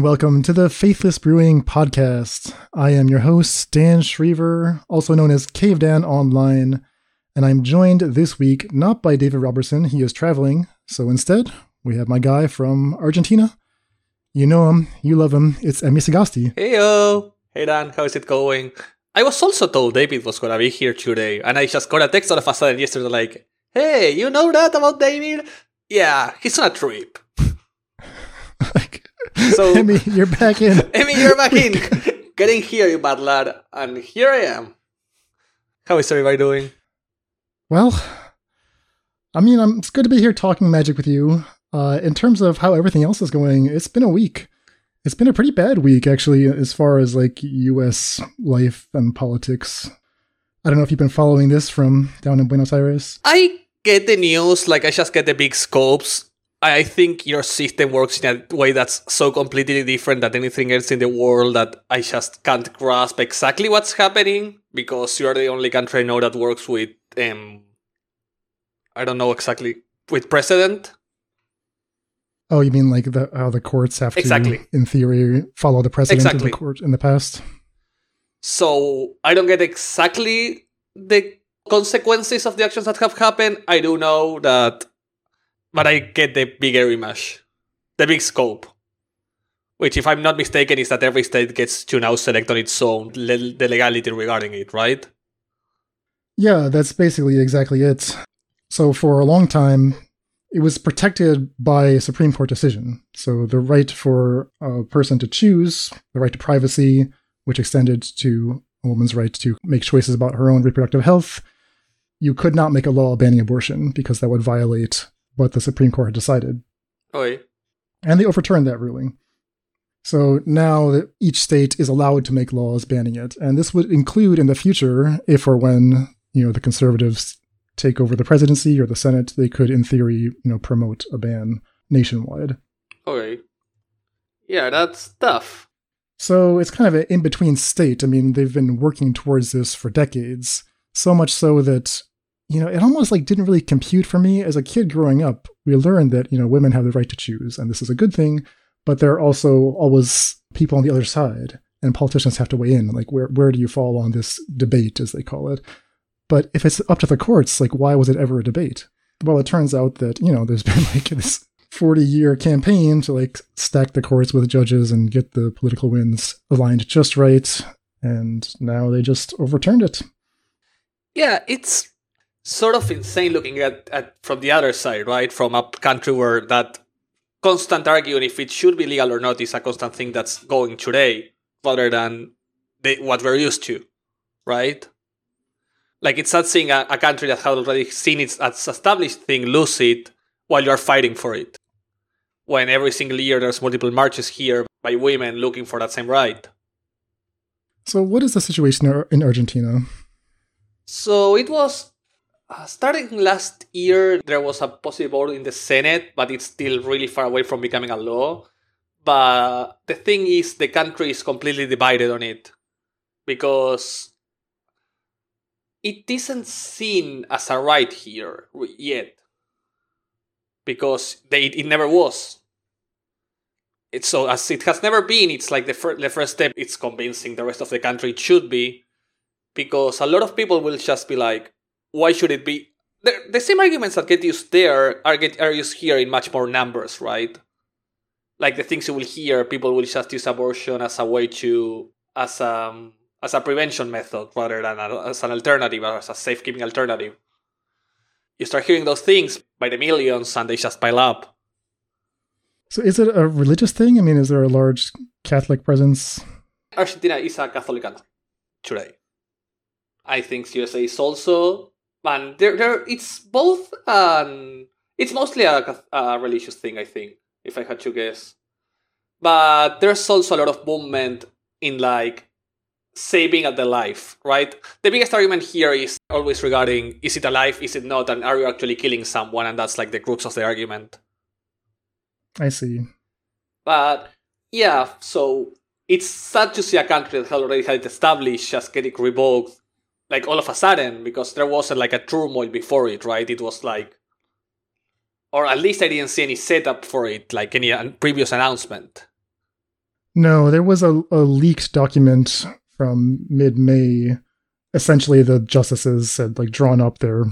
and welcome to the Faithless Brewing Podcast. I am your host, Dan Schriever, also known as Cave Dan Online, and I'm joined this week not by David Robertson, he is traveling, so instead, we have my guy from Argentina. You know him, you love him, it's Emi Sagasti. Heyo! Hey Dan, how's it going? I was also told David was gonna be here today, and I just got a text all of a yesterday like, hey, you know that about David? Yeah, he's on a trip. So, Emi, you're back in. Emi, you're back in. Getting here, you bad lad. And here I am. How is everybody doing? Well, I mean, I'm, it's good to be here talking magic with you. Uh, in terms of how everything else is going, it's been a week. It's been a pretty bad week, actually, as far as like U.S. life and politics. I don't know if you've been following this from down in Buenos Aires. I get the news, like I just get the big scopes. I think your system works in a way that's so completely different than anything else in the world that I just can't grasp exactly what's happening because you're the only country I know that works with um I don't know exactly with precedent. Oh, you mean like the, how the courts have exactly. to, in theory, follow the precedent exactly. of the court in the past? So I don't get exactly the consequences of the actions that have happened. I do know that but I get the bigger image, the big scope. Which, if I'm not mistaken, is that every state gets to now select on its own le- the legality regarding it, right? Yeah, that's basically exactly it. So, for a long time, it was protected by a Supreme Court decision. So, the right for a person to choose, the right to privacy, which extended to a woman's right to make choices about her own reproductive health, you could not make a law banning abortion because that would violate what the Supreme Court had decided. Oh, Oy. And they overturned that ruling. So now each state is allowed to make laws banning it. And this would include in the future, if or when, you know, the conservatives take over the presidency or the Senate, they could, in theory, you know, promote a ban nationwide. Oh, okay. Yeah, that's tough. So it's kind of an in between state. I mean, they've been working towards this for decades. So much so that you know, it almost like didn't really compute for me as a kid growing up. We learned that, you know, women have the right to choose and this is a good thing, but there are also always people on the other side and politicians have to weigh in. Like, where, where do you fall on this debate, as they call it? But if it's up to the courts, like, why was it ever a debate? Well, it turns out that, you know, there's been like this 40 year campaign to like stack the courts with judges and get the political winds aligned just right. And now they just overturned it. Yeah, it's sort of insane looking at, at from the other side, right? From a country where that constant arguing if it should be legal or not is a constant thing that's going today, rather than the, what we're used to, right? Like it's not seeing a, a country that has already seen its, its established thing lose it while you are fighting for it. When every single year there's multiple marches here by women looking for that same right. So, what is the situation in Argentina? So, it was uh, starting last year, there was a possible vote in the Senate, but it's still really far away from becoming a law. But the thing is, the country is completely divided on it because it isn't seen as a right here yet because they, it never was. It's so as it has never been. It's like the, fir- the first step. It's convincing the rest of the country it should be because a lot of people will just be like, why should it be? The, the same arguments that get used there are get are used here in much more numbers, right? Like the things you will hear, people will just use abortion as a way to as a as a prevention method rather than a, as an alternative or as a safekeeping alternative. You start hearing those things by the millions, and they just pile up. So, is it a religious thing? I mean, is there a large Catholic presence? Argentina is a Catholic country today. I think USA is also and there, there, it's both. Um, it's mostly a, a religious thing, I think, if I had to guess. But there's also a lot of movement in like saving at the life, right? The biggest argument here is always regarding is it alive, is it not, and are you actually killing someone? And that's like the crux of the argument. I see. But yeah, so it's sad to see a country that already had it established just getting revoked like all of a sudden because there wasn't like a turmoil before it, right? It was like, or at least I didn't see any setup for it, like any uh, previous announcement. No, there was a, a leaked document from mid May. Essentially, the justices had like drawn up their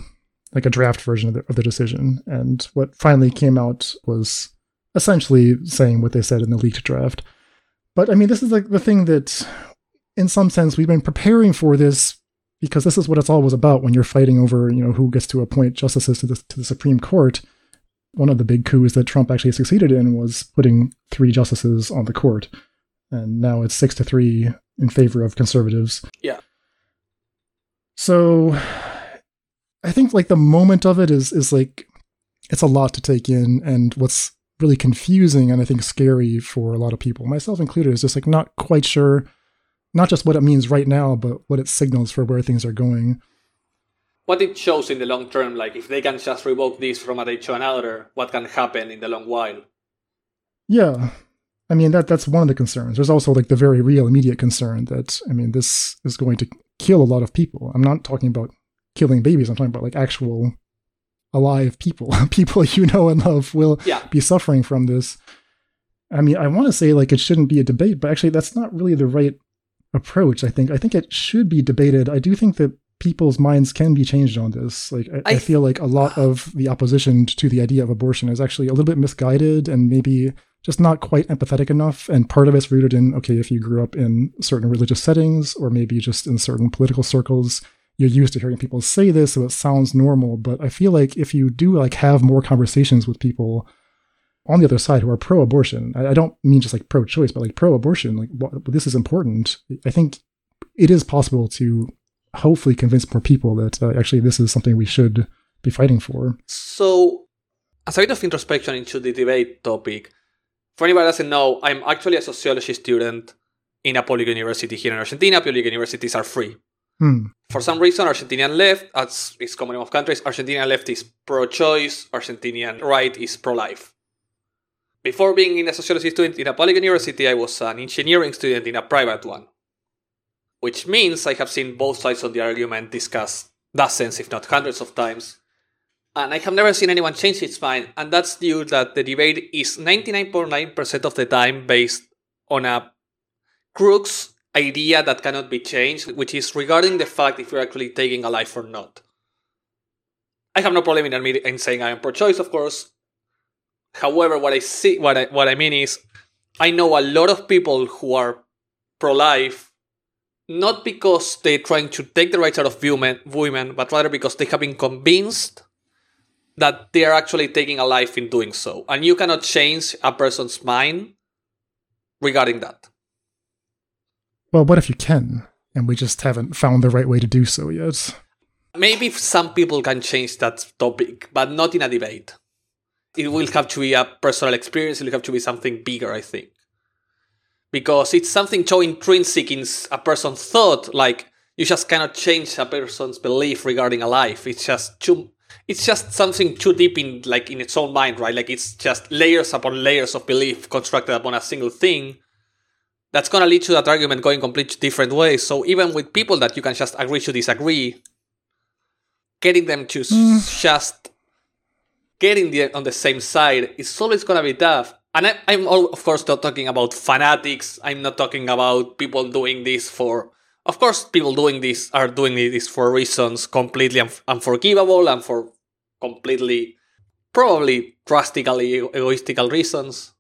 like a draft version of the, of the decision, and what finally came out was essentially saying what they said in the leaked draft. But I mean, this is like the thing that, in some sense, we've been preparing for this because this is what it's always about when you're fighting over, you know, who gets to appoint justices to the to the Supreme Court. One of the big coups that Trump actually succeeded in was putting three justices on the court, and now it's six to three in favor of conservatives. Yeah. So, I think like the moment of it is is like it's a lot to take in, and what's really confusing and I think scary for a lot of people, myself included, is just like not quite sure not just what it means right now, but what it signals for where things are going. What it shows in the long term, like if they can just revoke this from a day to another, what can happen in the long while? Yeah. I mean that that's one of the concerns. There's also like the very real immediate concern that I mean this is going to kill a lot of people. I'm not talking about killing babies, I'm talking about like actual alive people. people you know and love will yeah. be suffering from this. I mean, I want to say like it shouldn't be a debate, but actually that's not really the right approach. I think I think it should be debated. I do think that people's minds can be changed on this. Like I, I, I feel like a lot of the opposition to the idea of abortion is actually a little bit misguided and maybe just not quite empathetic enough. And part of it's rooted in okay, if you grew up in certain religious settings or maybe just in certain political circles, you're used to hearing people say this, so it sounds normal. But I feel like if you do like have more conversations with people on the other side who are pro-abortion. I, I don't mean just like pro-choice, but like pro-abortion. Like this is important. I think it is possible to hopefully convince more people that uh, actually this is something we should be fighting for. So, as a bit of introspection into the debate topic, for anybody that doesn't know, I'm actually a sociology student in a public university here in Argentina. Public universities are free. Hmm. For some reason, Argentinian left, as is common in most countries, Argentinian left is pro-choice, Argentinian right is pro-life. Before being a sociology student in a public university, I was an engineering student in a private one. Which means I have seen both sides of the argument discussed dozens, if not hundreds of times. And I have never seen anyone change its mind, and that's due that the debate is 99.9% of the time based on a crux idea that cannot be changed, which is regarding the fact if you're actually taking a life or not. I have no problem in, in saying I am pro choice, of course, However, what I see, what I, what I mean is, I know a lot of people who are pro-life, not because they're trying to take the rights out of women, women, but rather because they have been convinced that they are actually taking a life in doing so, and you cannot change a person's mind regarding that. Well, what if you can, and we just haven't found the right way to do so yet? Maybe some people can change that topic, but not in a debate it will have to be a personal experience. It will have to be something bigger, I think, because it's something so intrinsic in a person's thought. Like you just cannot change a person's belief regarding a life. It's just too. It's just something too deep in like in its own mind, right? Like it's just layers upon layers of belief constructed upon a single thing. That's gonna lead to that argument going completely different ways. So even with people that you can just agree to disagree, getting them to mm. just getting the, on the same side is always going to be tough. And I, am of course not talking about fanatics. I'm not talking about people doing this for. Of course, people doing this are doing this for reasons completely un- unforgivable and for completely, probably drastically egoistical reasons.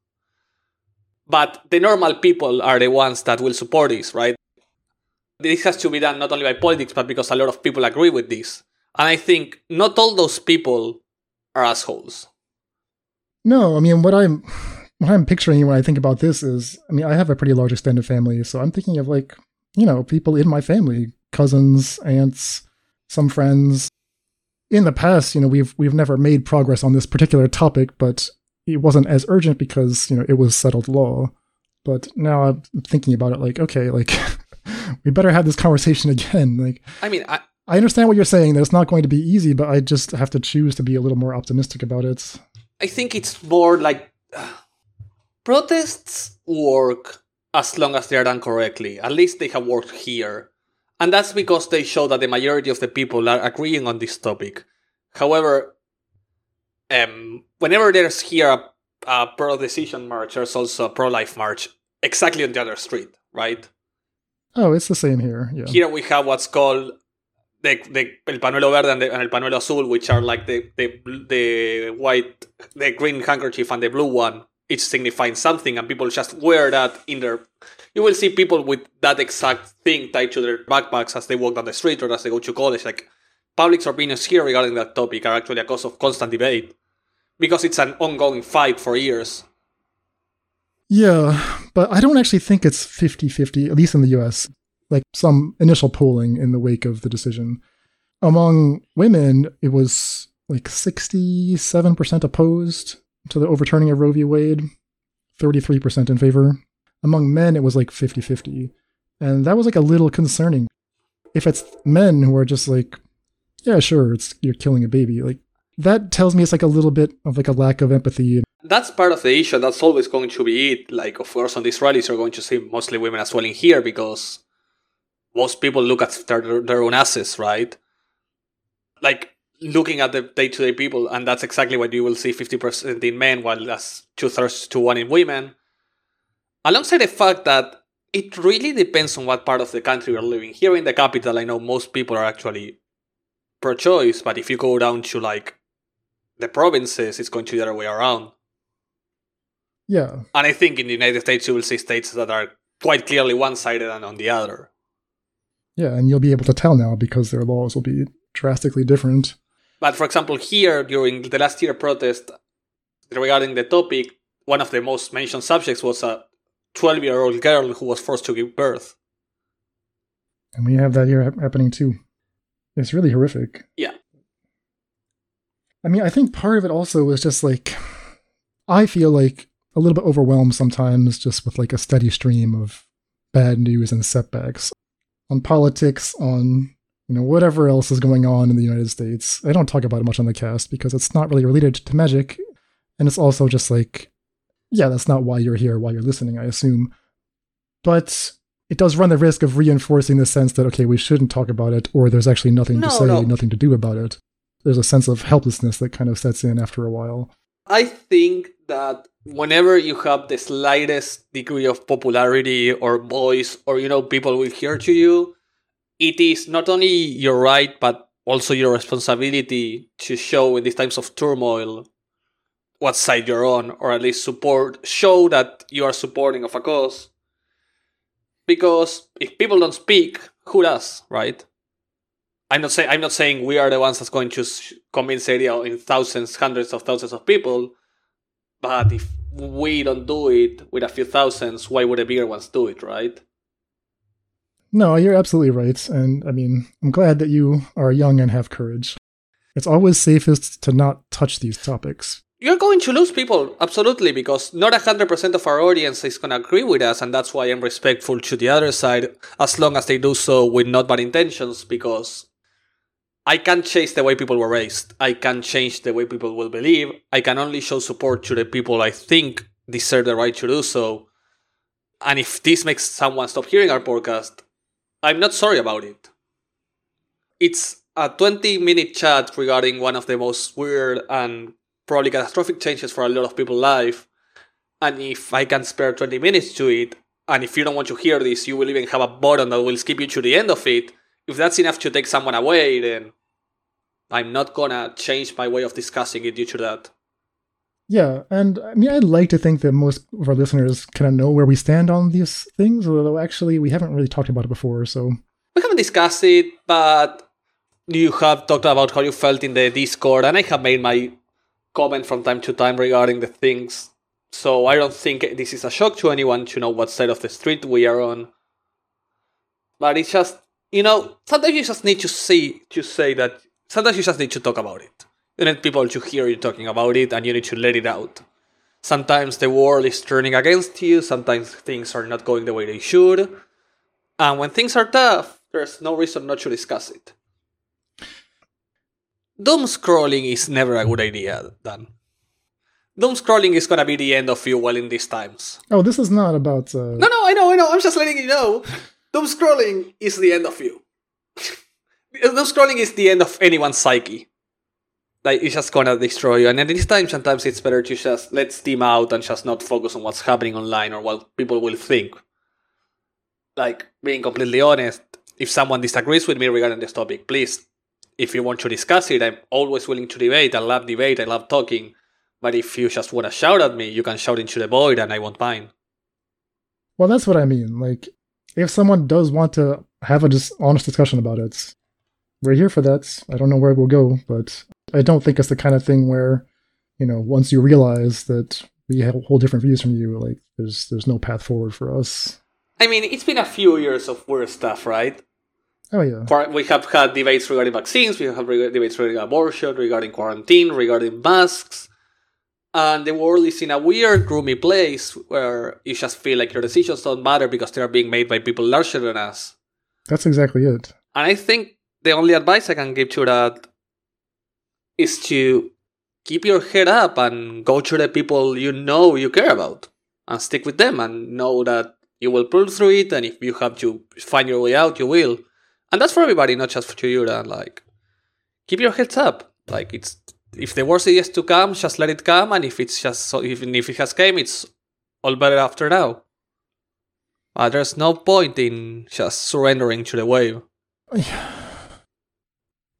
But the normal people are the ones that will support this, right? This has to be done not only by politics, but because a lot of people agree with this. And I think not all those people are assholes. No, I mean what I'm what I'm picturing when I think about this is I mean I have a pretty large extended family, so I'm thinking of like, you know, people in my family, cousins, aunts, some friends. In the past, you know, we've we've never made progress on this particular topic, but it wasn't as urgent because, you know, it was settled law. But now I'm thinking about it like, okay, like we better have this conversation again. Like I mean, I, I understand what you're saying that it's not going to be easy, but I just have to choose to be a little more optimistic about it. I think it's more like uh, protests work as long as they are done correctly. At least they have worked here. And that's because they show that the majority of the people are agreeing on this topic. However, um, whenever there's here a, a pro decision march, there's also a pro life march exactly on the other street, right? Oh, it's the same here. Yeah. Here we have what's called the, el panuelo verde and, the, and el panuelo azul, which are like the, the the white, the green handkerchief and the blue one, each signifying something, and people just wear that in their. You will see people with that exact thing tied to their backpacks as they walk down the street or as they go to college. Like public's opinions here regarding that topic are actually a cause of constant debate because it's an ongoing fight for years. Yeah, but I don't actually think it's 50 50, at least in the US. Like some initial polling in the wake of the decision. Among women, it was like 67% opposed to the overturning of Roe v. Wade, 33% in favor. Among men, it was like 50 50. And that was like a little concerning. If it's men who are just like, yeah, sure, it's you're killing a baby, like that tells me it's like a little bit of like a lack of empathy that's part of the issue. That's always going to be it. Like, of course, on these rallies, you're going to see mostly women as well in here because most people look at their, their own asses, right? Like, looking at the day to day people, and that's exactly what you will see 50% in men, while that's two thirds to one in women. Alongside the fact that it really depends on what part of the country you're living. Here in the capital, I know most people are actually pro choice, but if you go down to like the provinces, it's going to be the other way around. Yeah. And I think in the United States, you will see states that are quite clearly one sided and on the other. Yeah, and you'll be able to tell now because their laws will be drastically different. But for example, here during the last year protest regarding the topic, one of the most mentioned subjects was a 12 year old girl who was forced to give birth. And we have that here happening too. It's really horrific. Yeah. I mean, I think part of it also was just like, I feel like a little bit overwhelmed sometimes just with like a steady stream of bad news and setbacks on politics, on you know whatever else is going on in the United States. I don't talk about it much on the cast because it's not really related to magic, and it's also just like, yeah, that's not why you're here, why you're listening, I assume. But it does run the risk of reinforcing the sense that okay, we shouldn't talk about it, or there's actually nothing No, to say, no. nothing to do about it. There's a sense of helplessness that kind of sets in after a while. I think that whenever you have the slightest degree of popularity or voice, or you know, people will hear to you, it is not only your right, but also your responsibility to show in these times of turmoil what side you're on, or at least support, show that you are supporting of a cause. Because if people don't speak, who does, right? I'm not saying I'm not saying we are the ones that's going to convince area in thousands, hundreds of thousands of people. But if we don't do it with a few thousands, why would the bigger ones do it, right? No, you're absolutely right. And I mean, I'm glad that you are young and have courage. It's always safest to not touch these topics. You're going to lose people, absolutely, because not 100% of our audience is going to agree with us, and that's why I'm respectful to the other side, as long as they do so with not bad intentions, because I can't change the way people were raised. I can't change the way people will believe. I can only show support to the people I think deserve the right to do so. And if this makes someone stop hearing our podcast, I'm not sorry about it. It's a 20 minute chat regarding one of the most weird and probably catastrophic changes for a lot of people's life. And if I can spare 20 minutes to it, and if you don't want to hear this, you will even have a button that will skip you to the end of it. If that's enough to take someone away, then I'm not gonna change my way of discussing it due to that. Yeah, and I mean, I'd like to think that most of our listeners kind of know where we stand on these things, although actually we haven't really talked about it before. So, We haven't discussed it, but you have talked about how you felt in the Discord, and I have made my comment from time to time regarding the things. So I don't think this is a shock to anyone to know what side of the street we are on. But it's just, you know, sometimes you just need to see, to say that, sometimes you just need to talk about it. You need people to hear you talking about it, and you need to let it out. Sometimes the world is turning against you, sometimes things are not going the way they should. And when things are tough, there's no reason not to discuss it. Doom scrolling is never a good idea, Dan. Doom scrolling is gonna be the end of you while in these times. oh, this is not about. Uh, No, no, I know, I know. I'm just letting you know. Doom scrolling is the end of you. Doom scrolling is the end of anyone's psyche. like it's just gonna destroy you. And at this time, sometimes it's better to just let steam out and just not focus on what's happening online or what people will think. Like being completely honest, if someone disagrees with me regarding this topic, please, if you want to discuss it, I'm always willing to debate. I love debate. I love talking. But if you just want to shout at me, you can shout into the void, and I won't mind. Well, that's what I mean. Like, if someone does want to have a just honest discussion about it, we're here for that. I don't know where it will go, but I don't think it's the kind of thing where, you know, once you realize that we have whole different views from you, like there's there's no path forward for us. I mean, it's been a few years of weird stuff, right? Oh yeah. We have had debates regarding vaccines. We have debates regarding abortion, regarding quarantine, regarding masks, and the world is in a weird, gloomy place where you just feel like your decisions don't matter because they are being made by people larger than us. That's exactly it. And I think the only advice I can give to that is to keep your head up and go to the people you know you care about and stick with them and know that you will pull through it and if you have to find your way out you will. And that's for everybody not just for you and like keep your heads up. Like it's if the worst is to come just let it come. And if it's just so even if it has came it's all better after now. Uh, there's no point in just surrendering to the wave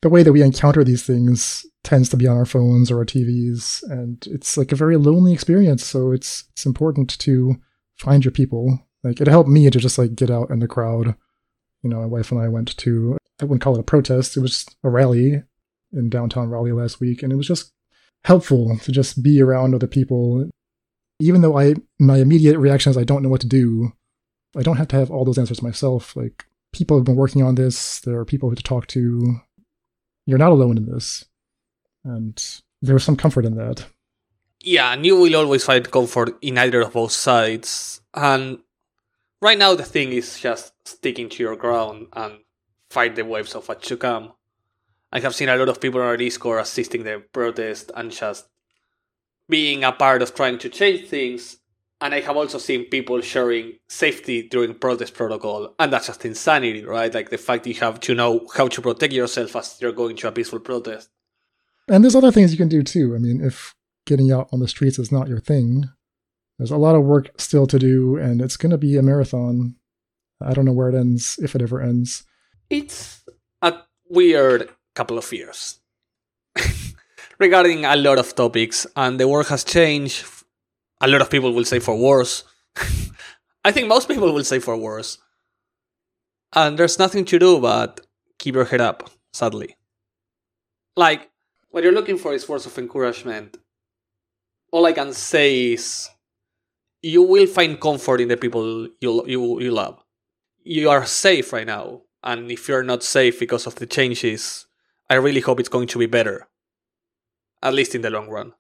the way that we encounter these things tends to be on our phones or our TVs, and it's like a very lonely experience. So it's it's important to find your people. Like it helped me to just like get out in the crowd. You know, my wife and I went to I wouldn't call it a protest; it was a rally in downtown Raleigh last week, and it was just helpful to just be around other people. Even though I my immediate reaction is I don't know what to do, I don't have to have all those answers myself. Like people have been working on this. There are people to talk to you're not alone in this. And there's some comfort in that. Yeah, and you will always find comfort in either of both sides. And right now, the thing is just sticking to your ground and fight the waves of what to come. I have seen a lot of people on our Discord assisting the protest and just being a part of trying to change things and I have also seen people sharing safety during protest protocol, and that's just insanity, right? Like the fact you have to know how to protect yourself as you're going to a peaceful protest. And there's other things you can do too. I mean, if getting out on the streets is not your thing, there's a lot of work still to do, and it's going to be a marathon. I don't know where it ends, if it ever ends. It's a weird couple of years regarding a lot of topics, and the world has changed a lot of people will say for worse. I think most people will say for worse. And there's nothing to do but keep your head up, sadly. Like, what you're looking for is words of encouragement. All I can say is you will find comfort in the people you, you, you love. You are safe right now. And if you're not safe because of the changes, I really hope it's going to be better. At least in the long run.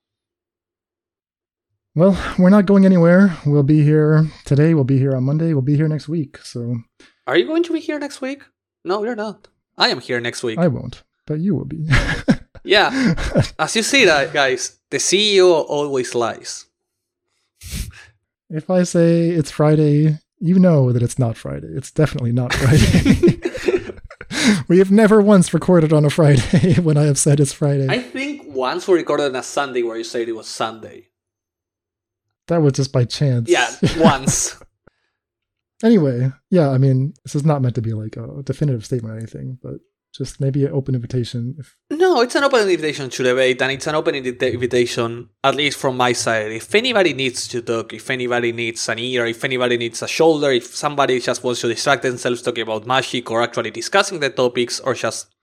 Well, we're not going anywhere. We'll be here today. We'll be here on Monday. We'll be here next week. So, are you going to be here next week? No, you're not. I am here next week. I won't, but you will be. yeah, as you see that, guys, the CEO always lies. If I say it's Friday, you know that it's not Friday. It's definitely not Friday. we have never once recorded on a Friday when I have said it's Friday. I think once we recorded on a Sunday where you said it was Sunday. That was just by chance. Yeah, once. anyway, yeah, I mean, this is not meant to be like a definitive statement or anything, but just maybe an open invitation. If... No, it's an open invitation to debate, and it's an open invitation, at least from my side. If anybody needs to talk, if anybody needs an ear, if anybody needs a shoulder, if somebody just wants to distract themselves talking about magic or actually discussing the topics or just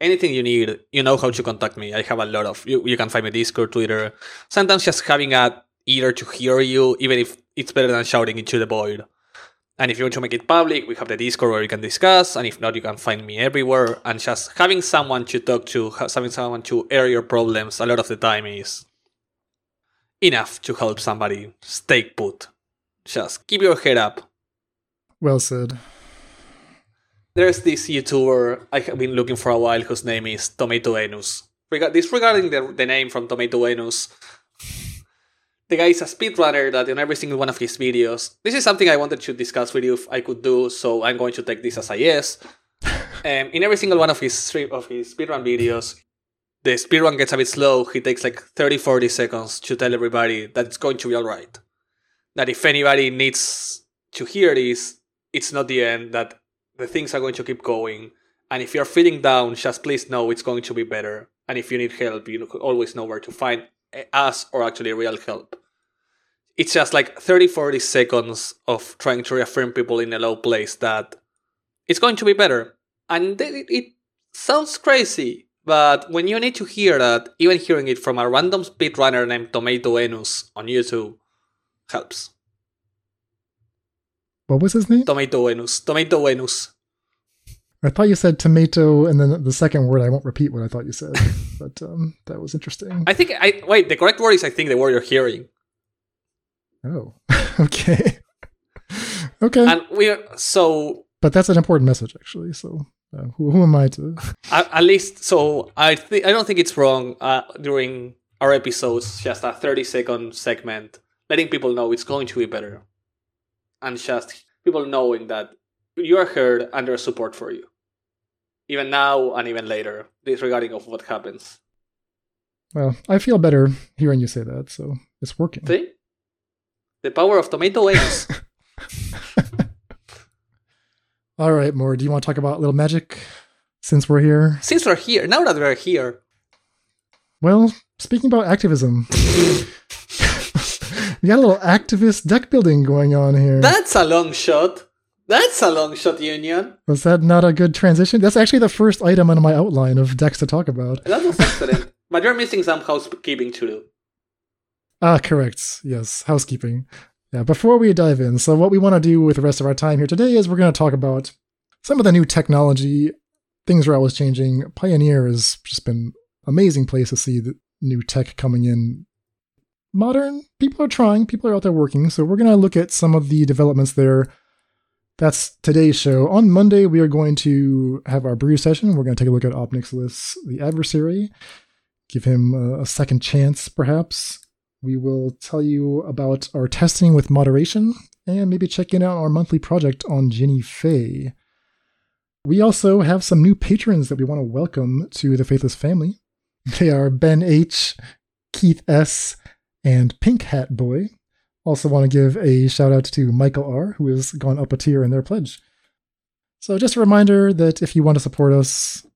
anything you need, you know how to contact me. I have a lot of you. You can find me Discord, Twitter. Sometimes just having a ear to hear you, even if it's better than shouting into the void. And if you want to make it public, we have the Discord where you can discuss. And if not, you can find me everywhere. And just having someone to talk to, having someone to air your problems a lot of the time is enough to help somebody stay put. Just keep your head up. Well said. There's this YouTuber I have been looking for a while whose name is Tomato Venus. Disregarding the, the name from Tomato Venus, the guy is a speedrunner that in every single one of his videos, this is something I wanted to discuss with you if I could do, so I'm going to take this as a yes. um, in every single one of his of his speedrun videos, the speedrun gets a bit slow, he takes like 30 40 seconds to tell everybody that it's going to be alright. That if anybody needs to hear this, it's not the end, that the things are going to keep going. And if you're feeling down, just please know it's going to be better. And if you need help, you always know where to find us or actually real help. It's just like 30 40 seconds of trying to reaffirm people in a low place that it's going to be better. And it, it sounds crazy, but when you need to hear that, even hearing it from a random speedrunner named Tomato Enus on YouTube helps. What was his name? Tomato Enus. Tomato Enus. I thought you said tomato, and then the second word I won't repeat what I thought you said, but um, that was interesting. I think I wait. The correct word is I think the word you're hearing. Oh, okay, okay. And we're so. But that's an important message, actually. So uh, who, who am I to? At, least, so I think I don't think it's wrong uh, during our episodes. Just a thirty second segment, letting people know it's going to be better, and just people knowing that you are heard and there's support for you even now and even later, disregarding of what happens. Well, I feel better hearing you say that, so it's working. See? The power of tomato wings. All right, more. Do you want to talk about little magic since we're here? Since we're here, now that we're here. Well, speaking about activism, we got a little activist deck building going on here. That's a long shot. That's a long shot union. Was that not a good transition? That's actually the first item on my outline of decks to talk about. That was excellent. but you're missing some housekeeping to do. Ah, correct. Yes, housekeeping. Yeah, before we dive in, so what we want to do with the rest of our time here today is we're going to talk about some of the new technology. Things are always changing. Pioneer has just been amazing place to see the new tech coming in. Modern people are trying, people are out there working, so we're going to look at some of the developments there that's today's show. On Monday, we are going to have our brew session. We're going to take a look at Ob Nixilis, the adversary, give him a second chance, perhaps. We will tell you about our testing with moderation and maybe check in out our monthly project on Jinnie Fay. We also have some new patrons that we want to welcome to the Faithless family. They are Ben H., Keith S., and Pink Hat Boy. Also, want to give a shout out to Michael R., who has gone up a tier in their pledge. So, just a reminder that if you want to support us,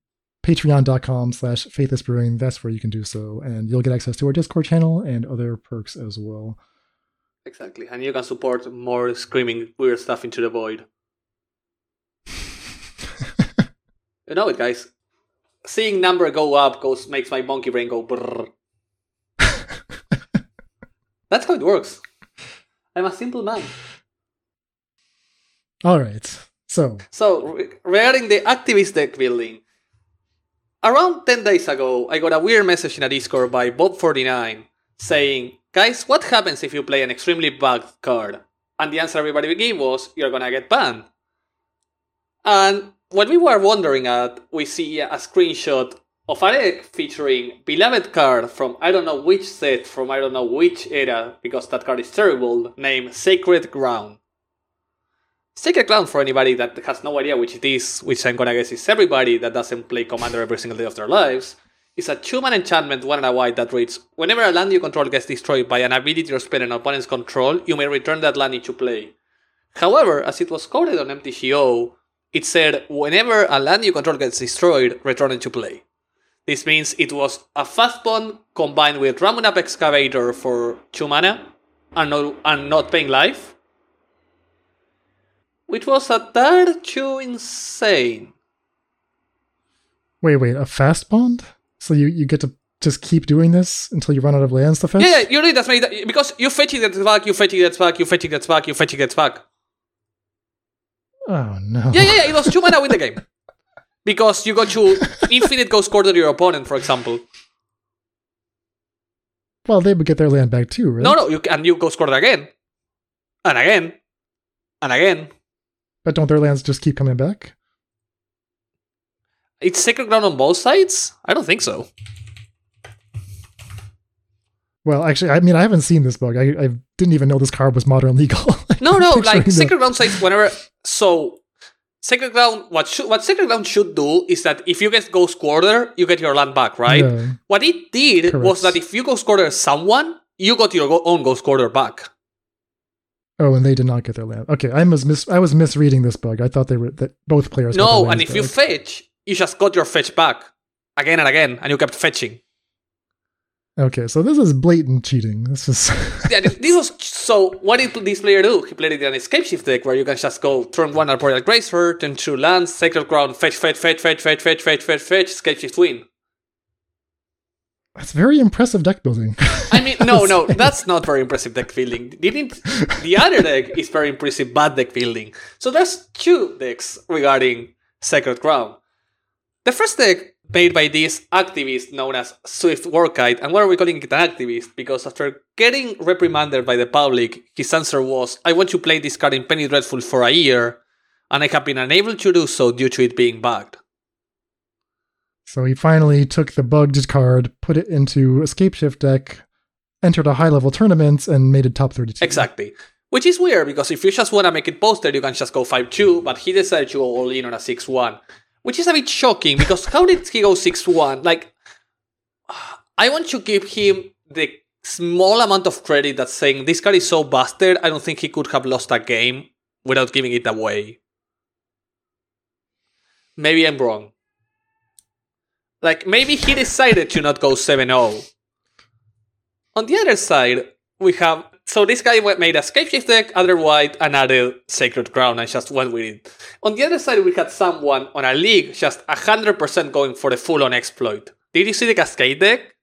patreon.com slash faithlessbrewing, that's where you can do so. And you'll get access to our Discord channel and other perks as well. Exactly. And you can support more screaming weird stuff into the void. you know it, guys. Seeing number go up goes makes my monkey brain go brrr. That's how it works. I'm a simple man. All right. So, so regarding the activist deck building, around 10 days ago, I got a weird message in a Discord by Bob49 saying, Guys, what happens if you play an extremely bad card? And the answer everybody gave was, You're gonna get banned. And when we were wondering at, we see a screenshot of a deck featuring beloved card from I don't know which set, from I don't know which era, because that card is terrible, named Sacred Ground. Sacred Ground, for anybody that has no idea which it is, which I'm gonna guess is everybody that doesn't play Commander every single day of their lives, is a two-man enchantment, one and a white that reads, Whenever a land you control gets destroyed by an ability or spell an opponent's control, you may return that land into play. However, as it was coded on MTGO, it said, whenever a land you control gets destroyed, return it to play. This means it was a Fastbond combined with Ramunap Excavator for 2 mana and not, and not paying life. Which was a tad too insane. Wait, wait, a Fastbond? So you, you get to just keep doing this until you run out of lands to fetch? Yeah, yeah, you need that's many because you fetch it gets back, you fetch it gets back, you fetch it gets back, you fetch it gets back. Oh no. Yeah, yeah, yeah. It was two mana win the game because you got to infinite ghost quarter your opponent, for example. Well, they would get their land back too, right? No, no, you and you ghost quarter again, and again, and again. But don't their lands just keep coming back? It's sacred ground on both sides. I don't think so. Well, actually, I mean, I haven't seen this book. I, I didn't even know this card was modern legal. no, no, like sacred ground sides. Whenever so Sacred Ground, what should, what Sacred Ground should do is that if you get Ghost Quarter, you get your land back, right? Yeah. What it did was that if you Ghost Quarter someone, you got your own Ghost Quarter back. Oh, and they did not get their land. Okay, I was mis- I was misreading this bug. I thought they were that both players. No, and if you fetch, you just got your fetch back again and again, and you kept fetching. okay, so this is blatant cheating. This is yeah, this, this was so. What did this player do? He played it in an Scapeshift deck where you can just go turn one Arboreal Grazer, turn two lands, Sacred Ground, fetch, fetch, fetch, fetch, fetch, fetch, fetch, fetch, fetch, Scapeshift win. That's very impressive deck building. I mean, no, no, that's not very impressive deck building. Didn't the other deck is very impressive bad deck building. So there's two decks regarding Sacred Ground. The first deck made by this activist known as Swift Workite, and why are we calling it an activist? Because after getting reprimanded by the public, his answer was, "I want to play this card in Penny Dreadful for a year, and I have been unable to do so due to it being bugged." So he finally took the bugged card, put it into Scapeshift deck, entered a high level tournament, and made it top thirty two. Exactly. Which is weird because if you just want to make it posted, you can just go 5 2, but he decided to go all in on a 6 1. Which is a bit shocking because how did he go 6 1? Like, I want to give him the small amount of credit that's saying this card is so busted, I don't think he could have lost a game without giving it away. Maybe I'm wrong. Like, maybe he decided to not go 7 0. On the other side, we have so this guy made a Scapeshift deck, other white, and added Sacred Ground, and just went with it. On the other side, we had someone on a league just hundred percent going for the full-on exploit. Did you see the Cascade deck?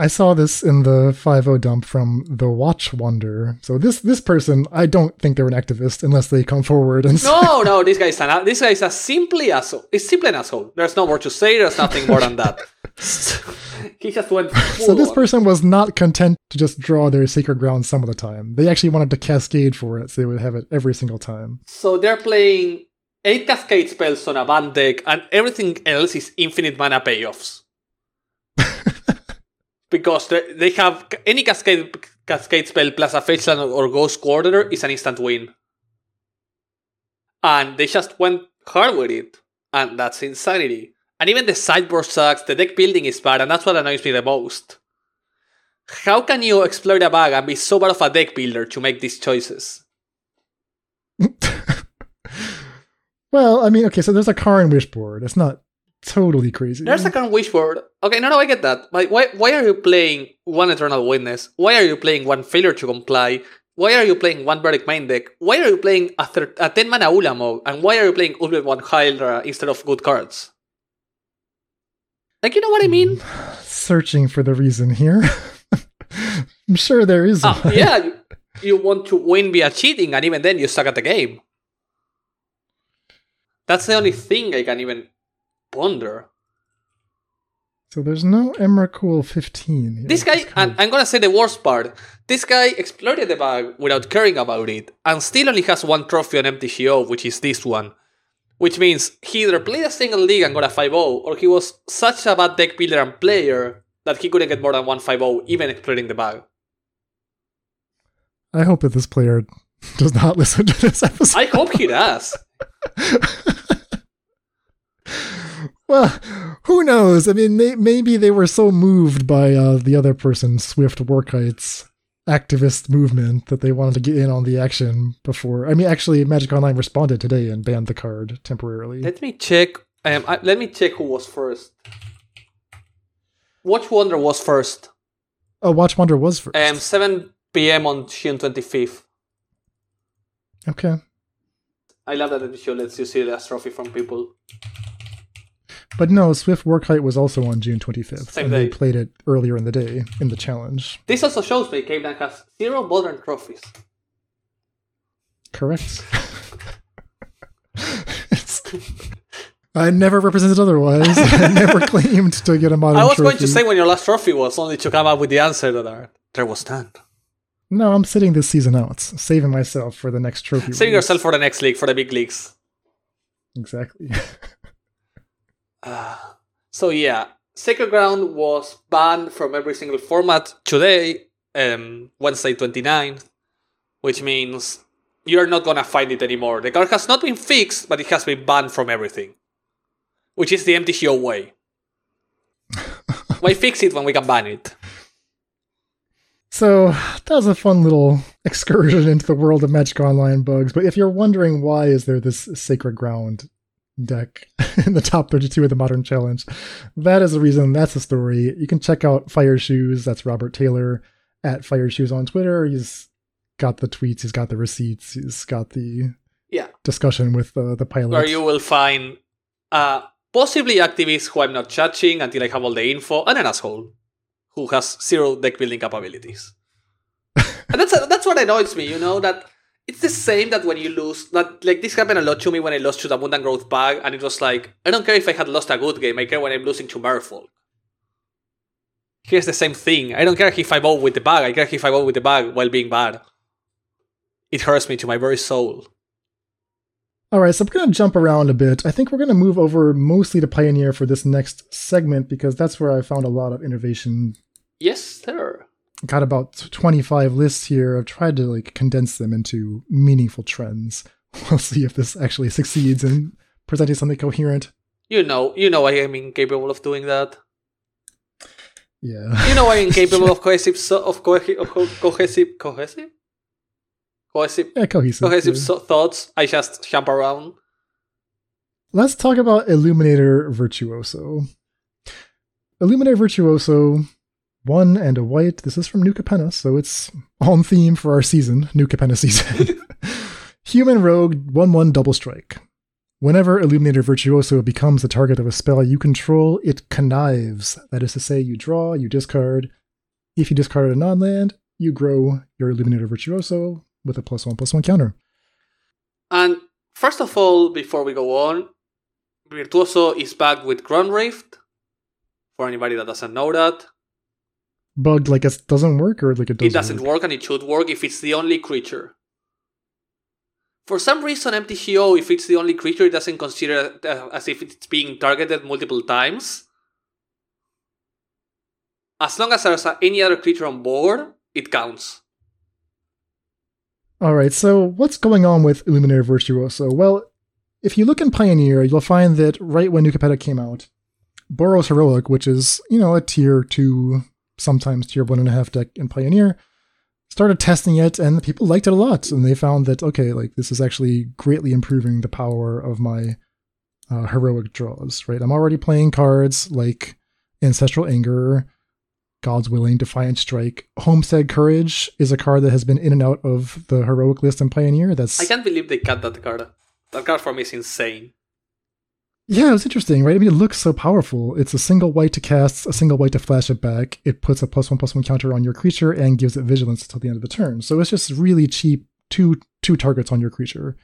I saw this in the 5 dump from the Watch Wonder. So this this person, I don't think they're an activist unless they come forward and say, No, no, this guy's an this guy's a simply asshole. It's simply an asshole. There's no more to say. There's nothing more than that. he just went. So this on. person was not content to just draw their sacred ground some of the time. They actually wanted to cascade for it, so they would have it every single time. So they're playing eight Cascade spells on a band deck, and everything else is infinite mana payoffs. Because they have any Cascade Cascade spell plus a fetch or Ghost Quarter is an instant win. And they just went hard with it, and that's insanity. And even the sideboard sucks, the deck building is bad, and that's what annoys me the most. How can you exploit a bug and be so bad of a deck builder to make these choices? well, I mean, okay, so there's a Karn wish board. It's not totally crazy. There's a kind of wish word. Okay, no, no, I get that. But why, why are you playing one Eternal Witness? Why are you playing one Failure to Comply? Why are you playing one Verdict Main deck? Why are you playing a, thir- a 10 mana Ulamog? And why are you playing Ultimate One Hydra instead of good cards? Like, you know what I mean? Searching for the reason here. I'm sure there is. Ah, one. yeah, you, you want to win via cheating, and even then you suck at the game. That's the only thing I can even ponder. So there's no Emrakul 15 here. This guy, and I'm gonna say the worst part. This guy exploited the bug without caring about it, and still only has one trophy on MTGO, which is this one. Which means he either played a single league and got a 5 or he was such a bad deck builder and player that he couldn't get more than one 5 even exploiting the bug. I hope that this player does not listen to this episode. I hope he does. well, who knows? I mean, may- maybe they were so moved by uh, the other person's Swift Workite's activist movement that they wanted to get in on the action before. I mean, actually, Magic Online responded today and banned the card temporarily. Let me check. Um, I, let me check who was first. Watch Wonder was first. oh, Watch Wonder was first. Um, 7 p.m. on June 25th. okay. I love that the show lets you see the trophy from people. But no, Swift Workite was also on June 25th. Same and they played it earlier in the day in the challenge. This also shows me Cave Dan has zero modern trophies. Correct. I never represented otherwise. I never claimed to get a modern trophy. I was going to say when your last trophy was, only to come up with the answer that there was none. No, I'm sitting this season out, saving myself for the next trophy. Saving yourself for the next league, for the big leagues. Exactly. So yeah, Sacred Ground was banned from every single format today, um, Wednesday 29th, which means you're not gonna find it anymore. The card has not been fixed, but it has been banned from everything. Which is the MTGO way. Why fix it when we can ban it? So that was a fun little excursion into the world of Magic Online bugs. But if you're wondering why is there this Sacred Ground deck in the top 32 of the Modern Challenge, that is the reason. That's the story. You can check out Fire Shoes. That's Robert Taylor at Fire Shoes on Twitter. He's got the tweets. He's got the receipts. He's got the yeah discussion with uh, the pilot. Where you will find uh, possibly activists who I'm not judging until I have all the info, and an asshole who has zero deck building capabilities. and that's that's what annoys me, you know, that it's the same that when you lose that like this happened a lot to me when I lost to the Abundant Growth bag, and it was like, I don't care if I had lost a good game, I care when I'm losing to Merfolk. Here's the same thing. I don't care if I vote with the bag, I care if I vote with the bag while being bad. It hurts me to my very soul. All right, so I'm going to jump around a bit. I think we're going to move over mostly to Pioneer for this next segment because that's where I found a lot of innovation. Yes, sir. Got about 25 lists here. I've tried to like condense them into meaningful trends. We'll see if this actually succeeds in presenting something coherent. You know, you know I am incapable of doing that. Yeah. You know I'm incapable of cohesive so, of, co- of co- cohesive cohesive cohesive yeah, cohesive, cohesive yeah. so- thoughts. I just jump around. Let's talk about Illuminator Virtuoso. Illuminator Virtuoso, one and a white. This is from New Capenna, so it's on theme for our season, New Capenna season. Human Rogue, 1 1 double strike. Whenever Illuminator Virtuoso becomes the target of a spell you control, it connives. That is to say, you draw, you discard. If you discard a non land, you grow your Illuminator Virtuoso with a plus one plus one counter. And first of all, before we go on, Virtuoso is backed with Ground Rift. For anybody that doesn't know that, Bugged like it doesn't work or like it doesn't. it doesn't work and it should work if it's the only creature. For some reason, MTGO, if it's the only creature, it doesn't consider it uh, as if it's being targeted multiple times. As long as there's uh, any other creature on board, it counts. All right, so what's going on with Illuminator Virtuoso? Well, if you look in Pioneer, you'll find that right when New came out, Boros Heroic, which is, you know, a tier two, sometimes tier one and a half deck in Pioneer, started testing it and the people liked it a lot. And they found that, okay, like this is actually greatly improving the power of my uh, heroic draws, right? I'm already playing cards like Ancestral Anger, God's Willing, Defiant Strike. Homestead Courage is a card that has been in and out of the heroic list in Pioneer. That's I can't believe they cut that card. That card for me is insane. Yeah, it was interesting, right? I mean, it looks so powerful. It's a single white to cast, a single white to flash it back. It puts a plus one plus one counter on your creature and gives it vigilance until the end of the turn. So it's just really cheap two two targets on your creature,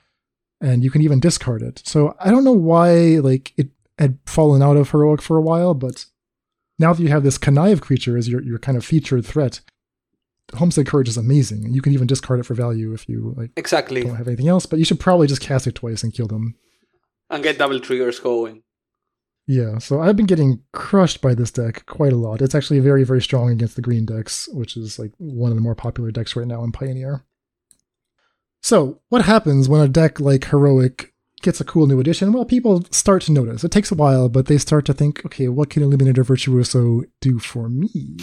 and you can even discard it. So I don't know why like it had fallen out of heroic for a while, but now that you have this connive creature as your your kind of featured threat, Homestead Courage is amazing. You can even discard it for value if you like Exactly. don't have anything else. But you should probably just cast it twice and kill them. And get double triggers going. Yeah, so I've been getting crushed by this deck quite a lot. It's actually very, very strong against the green decks, which is like one of the more popular decks right now in Pioneer. So, what happens when a deck like Heroic gets a cool new addition? Well, people start to notice. It takes a while, but they start to think, okay, what can Illuminator Virtuoso do for me?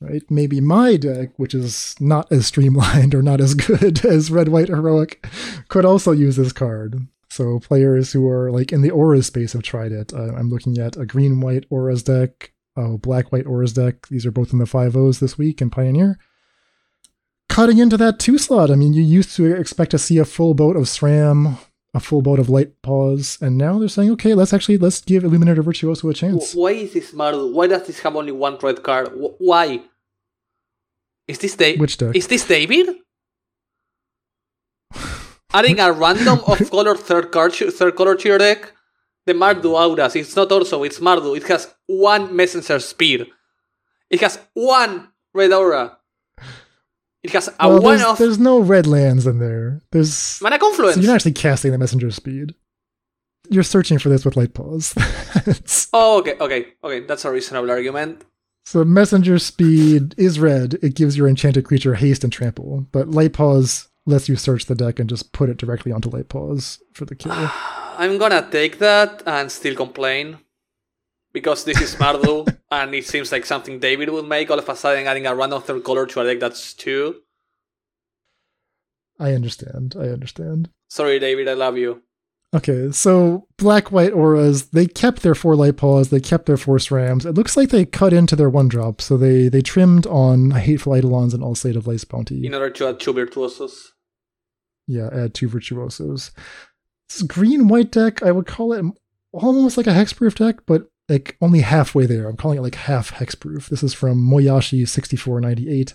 Right? Maybe my deck, which is not as streamlined or not as good as Red White Heroic, could also use this card. So players who are like in the auras space have tried it. Uh, I'm looking at a green white auras deck, a black white auras deck. These are both in the five O's this week in Pioneer. Cutting into that two slot. I mean, you used to expect to see a full boat of SRAM, a full boat of Light Paws, and now they're saying, okay, let's actually let's give Illuminator Virtuoso a chance. Why is this Mardu? Why does this have only one red card? Why? Is this da- Which deck? Is this David? Adding a random of color third card third color to your deck? The Mardu Auras. It's not also, it's Mardu. It has one messenger speed. It has one red aura. It has a well, one there's, of there's no red lands in there. There's mana so confluence. you're not actually casting the messenger speed. You're searching for this with Light. It's- oh, okay, okay, okay. That's a reasonable argument. So messenger speed is red. It gives your enchanted creature haste and trample. But light paws lets you search the deck and just put it directly onto Light Paws for the kill. I'm gonna take that and still complain. Because this is Mardu, and it seems like something David would make all of a sudden adding a random third color to a deck that's two. I understand. I understand. Sorry, David, I love you. Okay, so black white auras, they kept their four light paws, they kept their four Srams. It looks like they cut into their one drop, so they they trimmed on hateful eidolons and Alseid of Life's bounty. In order to add two virtuosos. Yeah, add two virtuosos. This green white deck, I would call it almost like a hexproof deck, but like only halfway there. I'm calling it like half hexproof. This is from Moyashi 6498.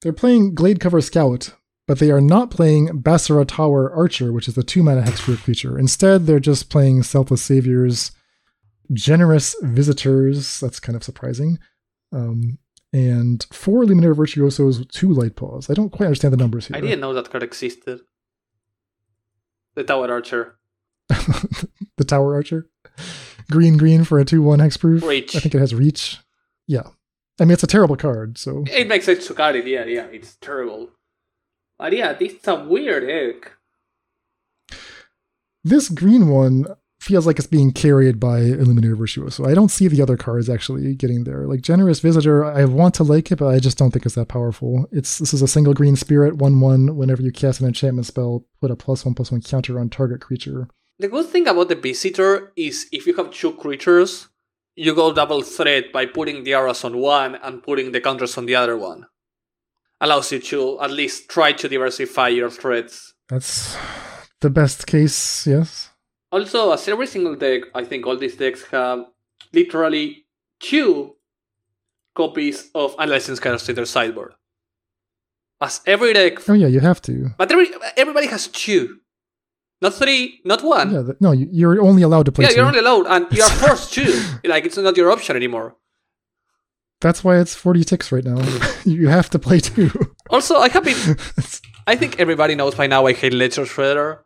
They're playing Gladecover Scout, but they are not playing Bassara Tower Archer, which is the two mana hexproof creature. Instead, they're just playing Selfless Saviors, Generous Visitors. That's kind of surprising. Um, and four Illuminator Virtuosos, two Light Paws. I don't quite understand the numbers here. I didn't know that card existed. The Tower Archer. the Tower Archer? Green, green for a 2 1 hexproof. Reach. I think it has reach. Yeah. I mean, it's a terrible card, so. It makes sense to card it, yeah, yeah, it's terrible. But yeah, this is a weird egg. This green one feels like it's being carried by Illuminator Virtuoso. So I don't see the other cards actually getting there. Like Generous Visitor, I want to like it, but I just don't think it's that powerful. It's this is a single green spirit, one one. Whenever you cast an enchantment spell, put a plus one plus one counter on target creature. The good thing about the Visitor is if you have two creatures, you go double threat by putting the arrows on one and putting the counters on the other one. Allows you to at least try to diversify your threats. That's the best case, yes. Also, as every single deck, I think all these decks have literally two copies of Unlicensed Chaos in their sideboard. As every deck. Oh yeah, you have to. But every, everybody has two. Not three, not one. Yeah, the, no, you, are only allowed to play yeah, two. you're only allowed, and you are forced to. Like, it's not your option anymore. That's why it's 46 right now. you have to play two. Also, I have been. I think everybody knows by now I hate Ledger Shredder.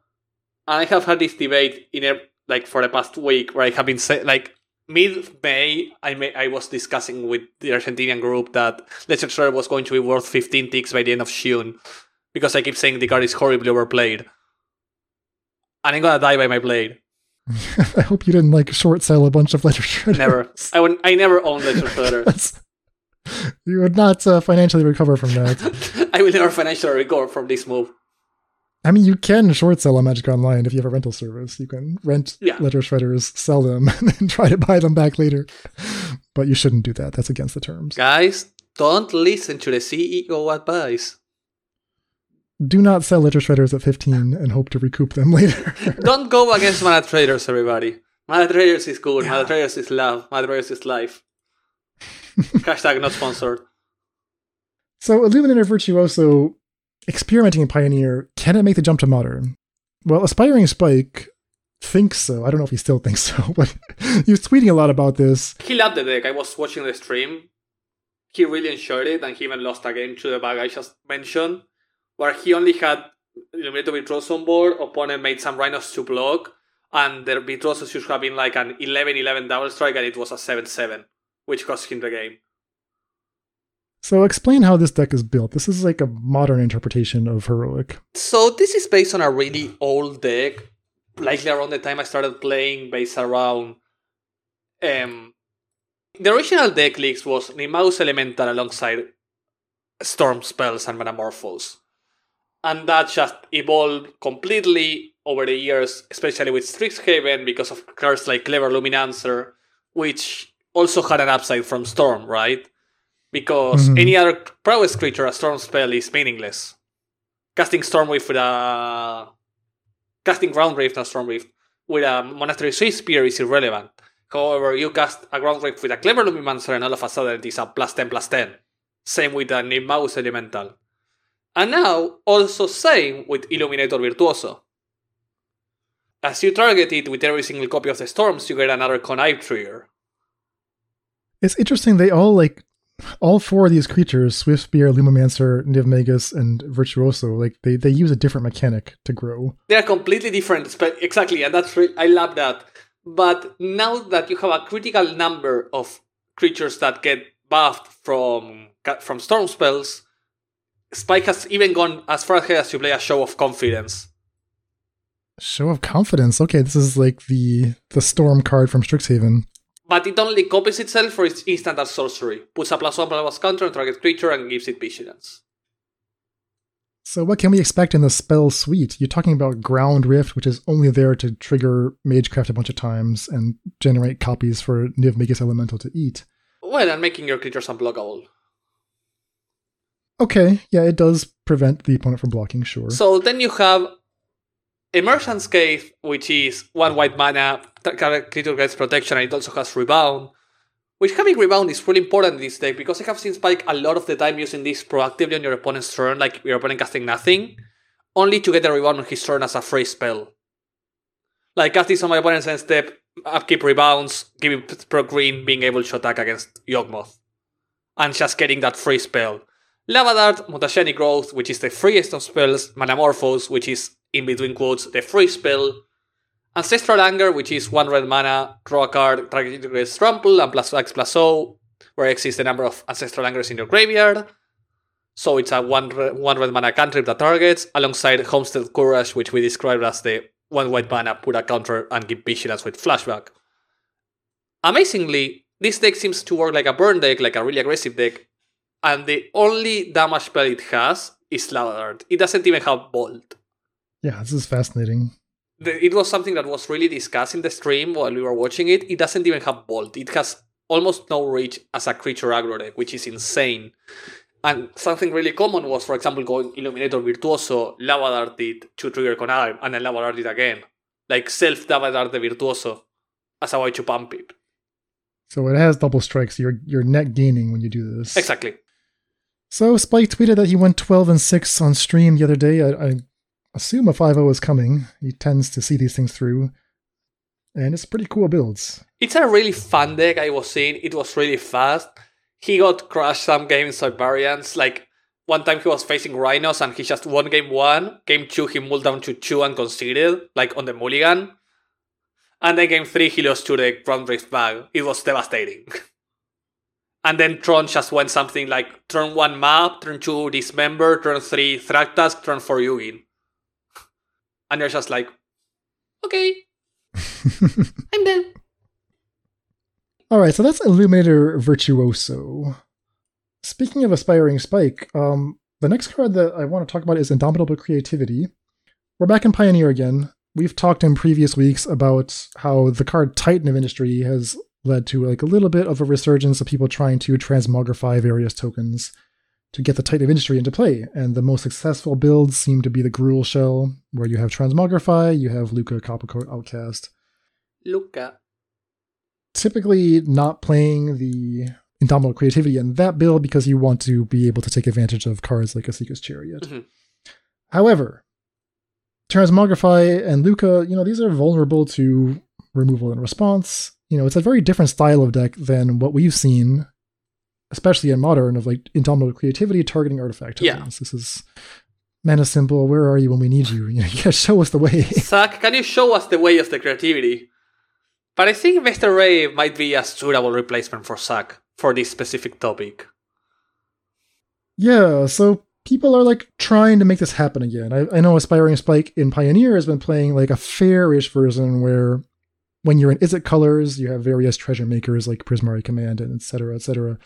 And I have had this debate in a, like for the past week where I have been saying like mid May I may, I was discussing with the Argentinian group that Shredder was going to be worth 15 ticks by the end of June because I keep saying the card is horribly overplayed. And I'm gonna die by my blade. I hope you didn't like short sell a bunch of Ledger Shredders. Never. I would, I never owned Ledger Shredder. you would not uh, financially recover from that. I will never financially recover from this move. I mean, you can short sell on Magic Online if you have a rental service. You can rent yeah. Ledger Shredders, sell them, and then try to buy them back later. But you shouldn't do that. That's against the terms. Guys, don't listen to the CEO advice. Do not sell Ledger Shredders at 15 and hope to recoup them later. don't go against Mana Traders, everybody. Mana Traders is good. Yeah. Mana Traders is love. Mana Traders is life. Hashtag not sponsored. So, Illuminator Virtuoso experimenting in Pioneer, can it make the jump to Modern? Well, Aspiring Spike thinks so. I don't know if he still thinks so, but he was tweeting a lot about this. He loved the deck. I was watching the stream. He really enjoyed it, and he even lost a game to the bag I just mentioned, where he only had Illuminator Virtuoso on board. Opponent made some Rhinos to block, and their Virtuoso should have been like an 11 11 double strike, and it was a 7 7, which cost him the game. So explain how this deck is built. This is like a modern interpretation of heroic. So this is based on a really old deck, likely around the time I started playing, based around um the original deck list was Nivmagus Elemental alongside Storm spells and Manamorphose. And that just evolved completely over the years, especially with Strixhaven because of cards like Clever Lumimancer, which also had an upside from Storm, right? Because mm-hmm. any other prowess creature, a storm spell is meaningless. Casting Stormwind with a casting Ground Rift, not Storm Rift, with a Monastery Spear is irrelevant. However, you cast a Ground Rift with a Clever Lumimancer and all of a sudden it is a plus 10 plus 10. Same with a Nivmagus Elemental. And now, also same with Illuminator Virtuoso. As you target it with every single copy of the Storms, you get another Connive trigger. It's interesting, they all like all four of these creatures, Swift Spear, Lumimancer, Niv and Virtuoso, like they, they use a different mechanic to grow. They are completely different, exactly, and that's re- I love that. But now that you have a critical number of creatures that get buffed from from storm spells, Spike has even gone as far ahead as to play a show of confidence. Show of confidence. Okay, this is like the the storm card from Strixhaven. But it only copies itself for its instant as sorcery, puts a plus one plus counter on target creature, and gives it vigilance. So what can we expect in the spell suite? You're talking about Ground Rift, which is only there to trigger Magecraft a bunch of times and generate copies for Nivmagus Elemental to eat. Well, and making your creatures unblockable. Okay, yeah, it does prevent the opponent from blocking, sure. So then you have Emerge Unscathed, which is one white mana, creature gets protection, and it also has Rebound. Which having Rebound is really important in this deck because I have seen Spike a lot of the time using this proactively on your opponent's turn, like your opponent casting nothing, only to get a Rebound on his turn as a free spell. Like casting on my opponent's end step, upkeep rebounds, giving pro green, being able to attack against Yawgmoth. And just getting that free spell. Lava Dart, Mutagenic Growth, which is the freest of spells, Manamorphose, which is, in between quotes, the free spell, Ancestral Anger, which is one red mana, draw a card, target gets trample, and plus X plus O, where X is the number of Ancestral Angers in your graveyard. So it's a one, red, one red mana cantrip that targets, alongside Homestead Courage, which we described as the one white mana, put a counter, and give vigilance with flashback. Amazingly, this deck seems to work like a burn deck, like a really aggressive deck, and the only damage spell it has is Dart. It doesn't even have Bolt. Yeah, this is fascinating. The, it was something that was really discussed in the stream while we were watching it. It doesn't even have Bolt. It has almost no reach as a creature aggro deck, which is insane. And something really common was, for example, going Illuminator Virtuoso, Lava Dart it to trigger Conarm, and then Lava Dart it again. Like self Lava Dart the Virtuoso as a way to pump it. So it has double strikes. You're you're net gaining when you do this. Exactly. So Spike tweeted that he went 12 and 6 on stream the other day. I, I assume a 5-0 is coming. He tends to see these things through. And it's pretty cool builds. It's a really fun deck I was seeing. It was really fast. He got crushed some games by variants. Like one time he was facing Rhinos and he just won game one. Game two he moved down to two and conceded, like on the mulligan. And then game three he lost to the Ground Rift bag. It was devastating. And then Tron just went something like turn one map, turn two dismember, turn three Thragtusk, turn four Ugin. And you're just like, okay, I'm done. All right, so that's Illuminator Virtuoso. Speaking of aspiring Spike, um, the next card that I want to talk about is Indomitable Creativity. We're back in Pioneer again. We've talked in previous weeks about how the card Titan of Industry has led to like a little bit of a resurgence of people trying to transmogrify various tokens to get the Titan of Industry into play. And the most successful builds seem to be the Gruul Shell, where you have Transmogrify, you have Lukka, Coppercoat Outcast. Lukka. Typically not playing the Indomitable Creativity in that build because you want to be able to take advantage of cards like Esika's Chariot. Mm-hmm. However, Transmogrify and Lukka, you know, these are vulnerable to removal and response. You know, it's a very different style of deck than what we've seen, especially in modern, of like Indomitable Creativity targeting artifact tokens. Yeah. This is Mana Simple, where are you when we need you? You know, you gotta show us the way. Zach, can you show us the way of the creativity? But I think Mr. Ray might be a suitable replacement for Zach for this specific topic. Yeah, so people are like trying to make this happen again. I, I know Aspiring Spike in Pioneer has been playing like a fairish version where when you're in Izzet colors, you have various treasure makers like Prismari Command and et cetera, et cetera.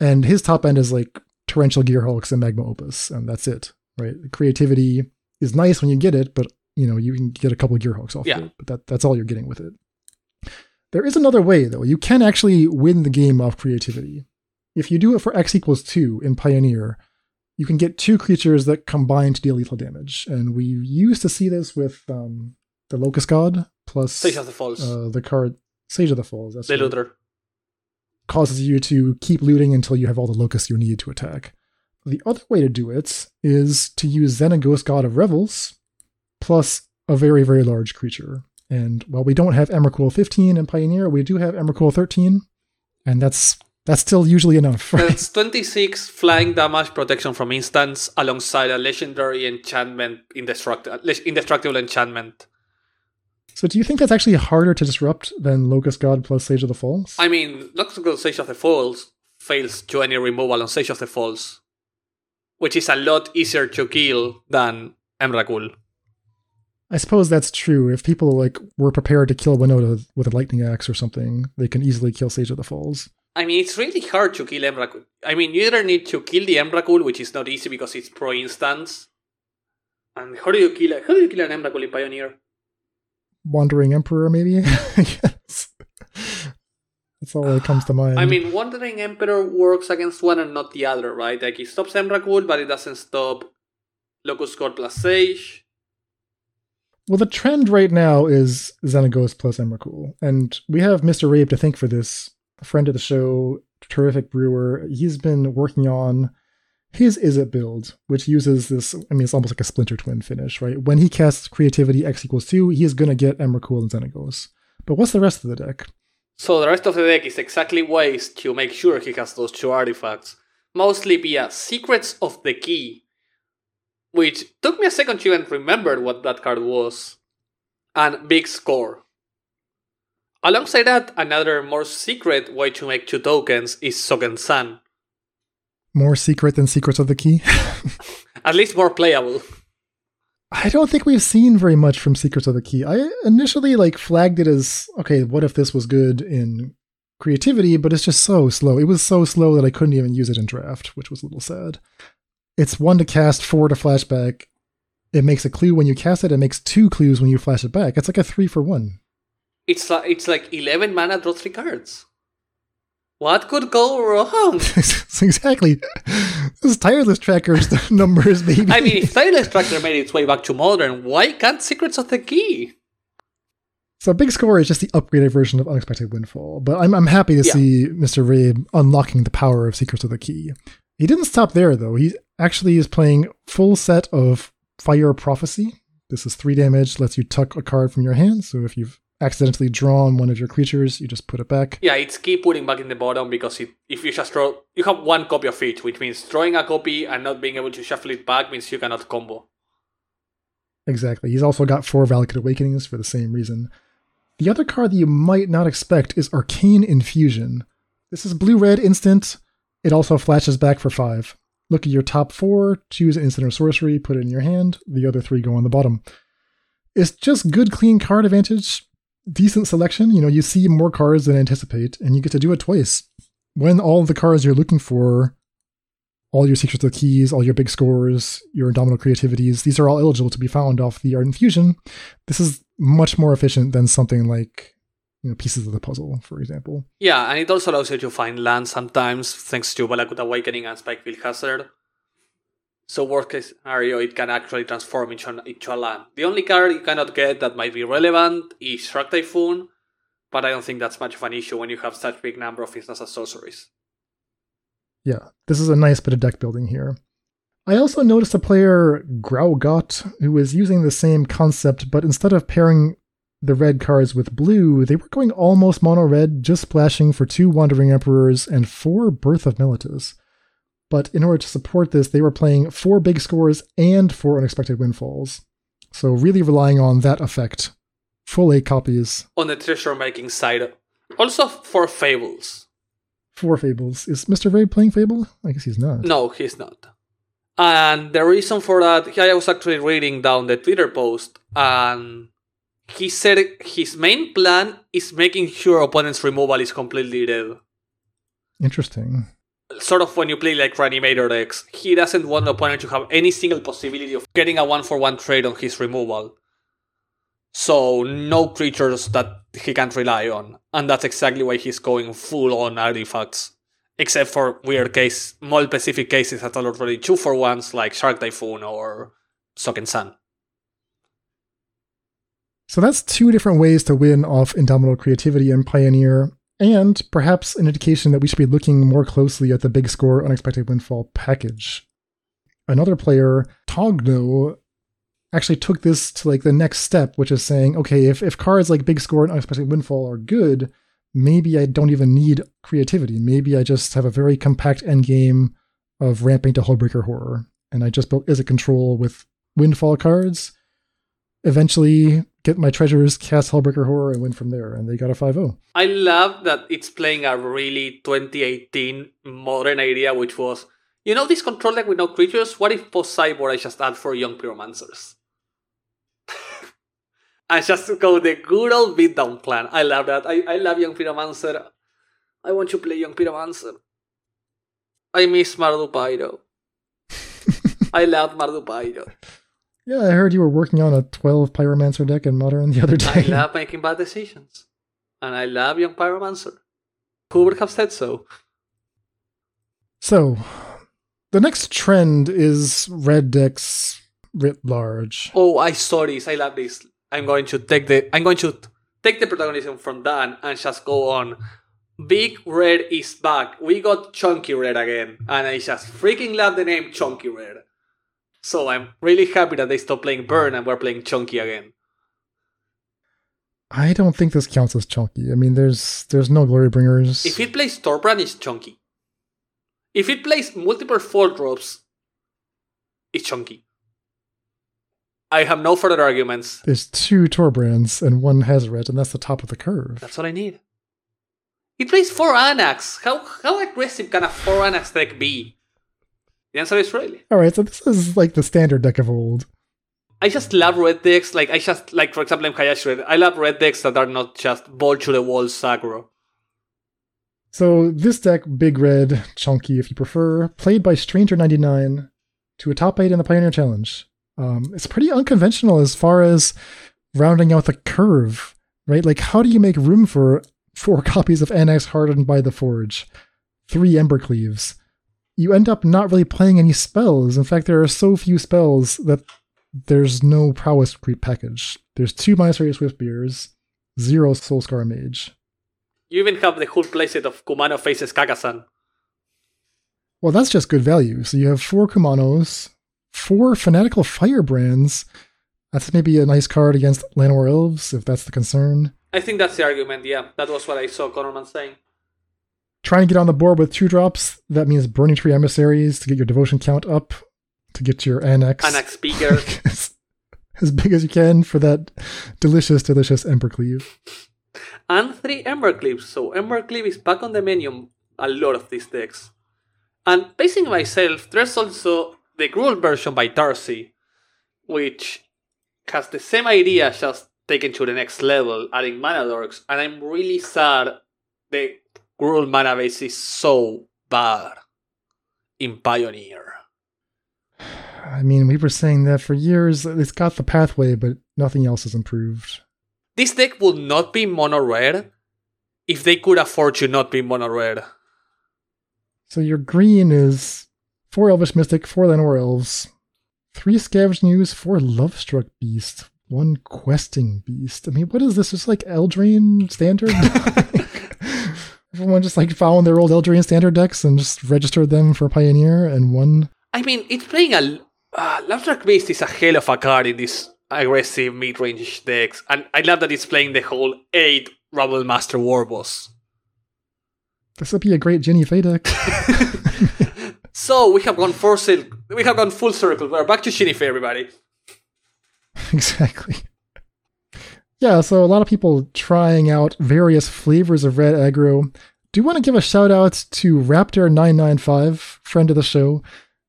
And his top end is like Torrential gear Gearhulks and Magma Opus, and that's it. Right? Creativity is nice when you get it, but you know, you can get a couple gear Gearhulks off Yeah. of it, but that, that's all you're getting with it. There is another way though. You can actually win the game off creativity. If you do it for X equals two in Pioneer, you can get two creatures that combine to deal lethal damage. And we used to see this with um, the Locust God plus Sage of the Falls. uh, the card Sage of the Falls. That's the looter. Causes you to keep looting until you have all the locusts you need to attack. The other way to do it is to use Xenagos God of Revels plus a very, very large creature. And while we don't have Emrakul 15 in Pioneer, we do have Emrakul 13, and that's that's still usually enough. Right? That's 26 flying damage protection from instants alongside a legendary enchantment, indestructible, indestructible enchantment. So do you think that's actually harder to disrupt than Locust God plus Sage of the Falls? I mean, not God go Sage of the Falls fails to any removal on Sage of the Falls. which is a lot easier to kill than Emrakul. I suppose that's true. If people like were prepared to kill Winota with a lightning axe or something, they can easily kill Sage of the Falls. I mean, it's really hard to kill Emrakul. I mean, you either need to kill the Emrakul, which is not easy because it's pro instance. And how do you kill how do you kill an Emrakul in Pioneer? Wandering Emperor, maybe. yes. That's all that comes to mind. I mean, Wandering Emperor works against one and not the other, right? Like it stops Emrakul, but it doesn't stop Locust Core plus Sage. Well, the trend right now is Xenagos plus Emrakul, and we have Mr. Rabe to thank for this. A friend of the show, terrific brewer. He's been working on his is Izzet build, which uses this. I mean, it's almost like a Splinter Twin finish, right? When he casts Creativity X equals two, he is going to get Emrakul and Xenagos. But what's the rest of the deck? So the rest of the deck is exactly ways to make sure he has those two artifacts, mostly via Secrets of the Key, which took me a second to even remember what that card was, and Big Score. Alongside that, another more secret way to make two tokens is Sokenzan. More secret than Secrets of the Key? At least more playable. I don't think we've seen very much from Secrets of the Key. I initially like flagged it as okay, what if this was good in creativity, but it's just so slow. It was so slow that I couldn't even use it in draft, which was a little sad. It's one to cast, four to flashback. It makes a clue when you cast it. It makes two clues when you flash it back. It's like a three for one. It's like it's like eleven mana, draw three cards. What could go wrong? exactly. This tireless tracker's numbers, maybe. I mean, if tireless tracker made its way back to modern, why can't Secrets of the Key? So big score is just the upgraded version of Unexpected Windfall, but I'm I'm happy to Yeah. see Mr. Rabe unlocking the power of Secrets of the Key. He didn't stop there though. He actually is playing full set of Fire Prophecy. This is three damage, lets you tuck a card from your hand. So if you've accidentally drawn one of your creatures, you just put it back. Yeah, it's keep putting back in the bottom because it, if you just draw, you have one copy of it, which means drawing a copy and not being able to shuffle it back means you cannot combo. Exactly. He's also got four Valakut Awakenings for the same reason. The other card that you might not expect is Arcane Infusion. This is blue red instant. It also flashes back for five. Look at your top four, choose an instant or sorcery, put it in your hand. The other three go on the bottom. It's just good, clean card advantage, decent selection. You know, you see more cards than anticipate, and you get to do it twice. When all the cards you're looking for, all your secrets of the keys, all your big scores, your indomitable creativities, these are all eligible to be found off the Art Infusion. This is much more efficient than something like you know pieces of the puzzle, for example. Yeah, and it also allows you to find land sometimes thanks to Valakut Awakening and Spikefield Hazard. So worst case scenario, it can actually transform into, into a land. The only card you cannot get that might be relevant is Shark Typhoon, but I don't think that's much of an issue when you have such big number of instants as sorceries. Yeah, this is a nice bit of deck building here. I also noticed a player, Graugot, who was using the same concept, but instead of pairing the red cards with blue, they were going almost mono red, just splashing for two Wandering Emperors and four Birth of Meletis. But in order to support this, they were playing four big scores and four unexpected windfalls. So really relying on that effect. Full eight copies, On the treasure making side, also for Fables. four fables. Is Mr. Ray playing Fable? I guess he's not. No, he's not. And the reason for that, I was actually reading down the Twitter post, and he said his main plan is making sure opponent's removal is completely dead. Interesting. Sort of when you play like Reanimator decks, he doesn't want the opponent to have any single possibility of getting a one for one trade on his removal. So, no creatures that he can't rely on. And that's exactly why he's going full on artifacts. Except for weird case, more specific cases that are already two for ones like Shark Typhoon or Sokenzan. So that's two different ways to win off Indomitable Creativity and Pioneer, and perhaps an indication that we should be looking more closely at the Big Score Unexpected Windfall package. Another player, Togno, actually took this to like the next step, which is saying, okay, if, if cards like Big Score and Unexpected Windfall are good, maybe I don't even need creativity. Maybe I just have a very compact endgame of ramping to Hullbreaker Horror. And I just built Izzet Control with Windfall cards. Eventually get my treasures, cast Hullbreaker Horror, and win from there. And they got a 5 0. I love that it's playing a really 2018 modern idea, which was You know this control deck with no creatures? What if post sideboard I just add four young pyromancers? I just go the good old beatdown plan. I love that. I, I love young pyromancer. I want to play young pyromancer. I miss Mardu Pyro. I love Mardu Pyro. Yeah, I heard you were working on a 12 Pyromancer deck in Modern the other day. I love making bad decisions. And I love young pyromancer. Who would have said so? So, the next trend is red decks writ large. Oh, I saw this. I love this. I'm going to take the I'm going to take the protagonism from Dan and just go on. Big Red is back. We got Chunky Red again, and I just freaking love the name Chunky Red. So I'm really happy that they stopped playing Burn and we're playing Chunky again. I don't think this counts as chunky. I mean, there's there's no glory bringers. If it plays Torbrand, it's Chunky. If it plays multiple four drops, it's Chunky. I have no further arguments. There's two Torbrands and one Hazaret, and that's the top of the curve. That's what I need. It plays four Anax. How how aggressive can a four Anax deck be? The answer is really. All right, so this is like the standard deck of old. I just love red decks. Like I just like, for example, in Hayashi Red. I love red decks that are not just ball to the wall aggro. So this deck, big red, chunky if you prefer, played by Stranger99 to a top eight in the Pioneer Challenge. Um, it's pretty unconventional as far as rounding out the curve, right? Like, how do you make room for four copies of Anax hardened by the Forge, three Ember Cleaves? You end up not really playing any spells. In fact, there are so few spells that there's no prowess creep package. There's two Monastery Swiftspears, zero Soulscar Mage. You even have the whole playset of Kumano faces Kakkazan. Well, that's just good value. So you have four Kumanos, four Fanatical Firebrands. That's maybe a nice card against Llanowar Elves, if that's the concern. I think that's the argument. Yeah, that was what I saw Connorman saying. Trying to get on the board with two drops, that means Burning Tree Emissaries to get your devotion count up, to get your Anax, Annex Speaker. as, as big as you can for that delicious, delicious Ember Cleave. and three Ember Cleaves. So Ember Cleave is back on the menu a lot of these decks. And pacing myself, there's also the Gruul version by Darcy, which has the same idea just taken to the next level, adding mana dorks. And I'm really sad the Gruul mana base is so bad in Pioneer. I mean, we were saying that for years. It's got the pathway, but nothing else has improved. This deck would not be mono red if they could afford to not be mono red. So your green is four Elvish Mystic, four Llanowar Elves, three Scavenged News, four Lovestruck Beast, one Questing Beast. I mean, what is this? Just like Eldraine standard? Everyone just like found their old Eldraine standard decks and just registered them for Pioneer and won. I mean, it's playing a. Uh, Lovestruck Beast is a hell of a card in these aggressive mid range decks, and I love that it's playing the whole 8 Rumble Master War Boss. This would be a great Ginny Fey deck. So we have gone full circle. We have gone full circle. We're back to Shinife, everybody. exactly. Yeah, so a lot of people trying out various flavors of red aggro. Do you want to give a shout out to Raptor995, friend of the show?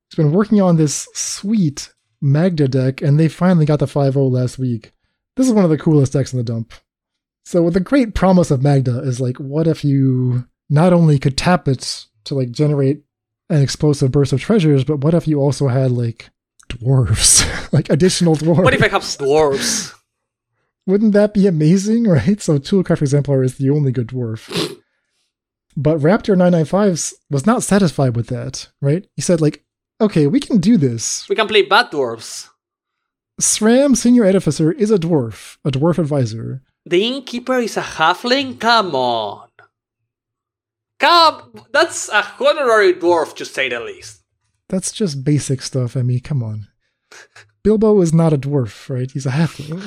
He's been working on this sweet Magda deck, and they finally got the 5 last week. This is one of the coolest decks in the dump. So, the great promise of Magda is like, what if you not only could tap it to like generate an explosive burst of treasures, but what if you also had like dwarves, like additional dwarves? What if I have dwarves? Wouldn't that be amazing, right? So Toolcraft Exemplar is the only good dwarf. But Raptor 995 was not satisfied with that, right? He said, like, okay, we can do this. We can play bad dwarves. SRAM Senior Edificer is a dwarf, a dwarf advisor. The innkeeper is a halfling? Come on. Come, that's a honorary dwarf to say the least. That's just basic stuff. I mean, come on. Bilbo is not a dwarf, right? He's a halfling.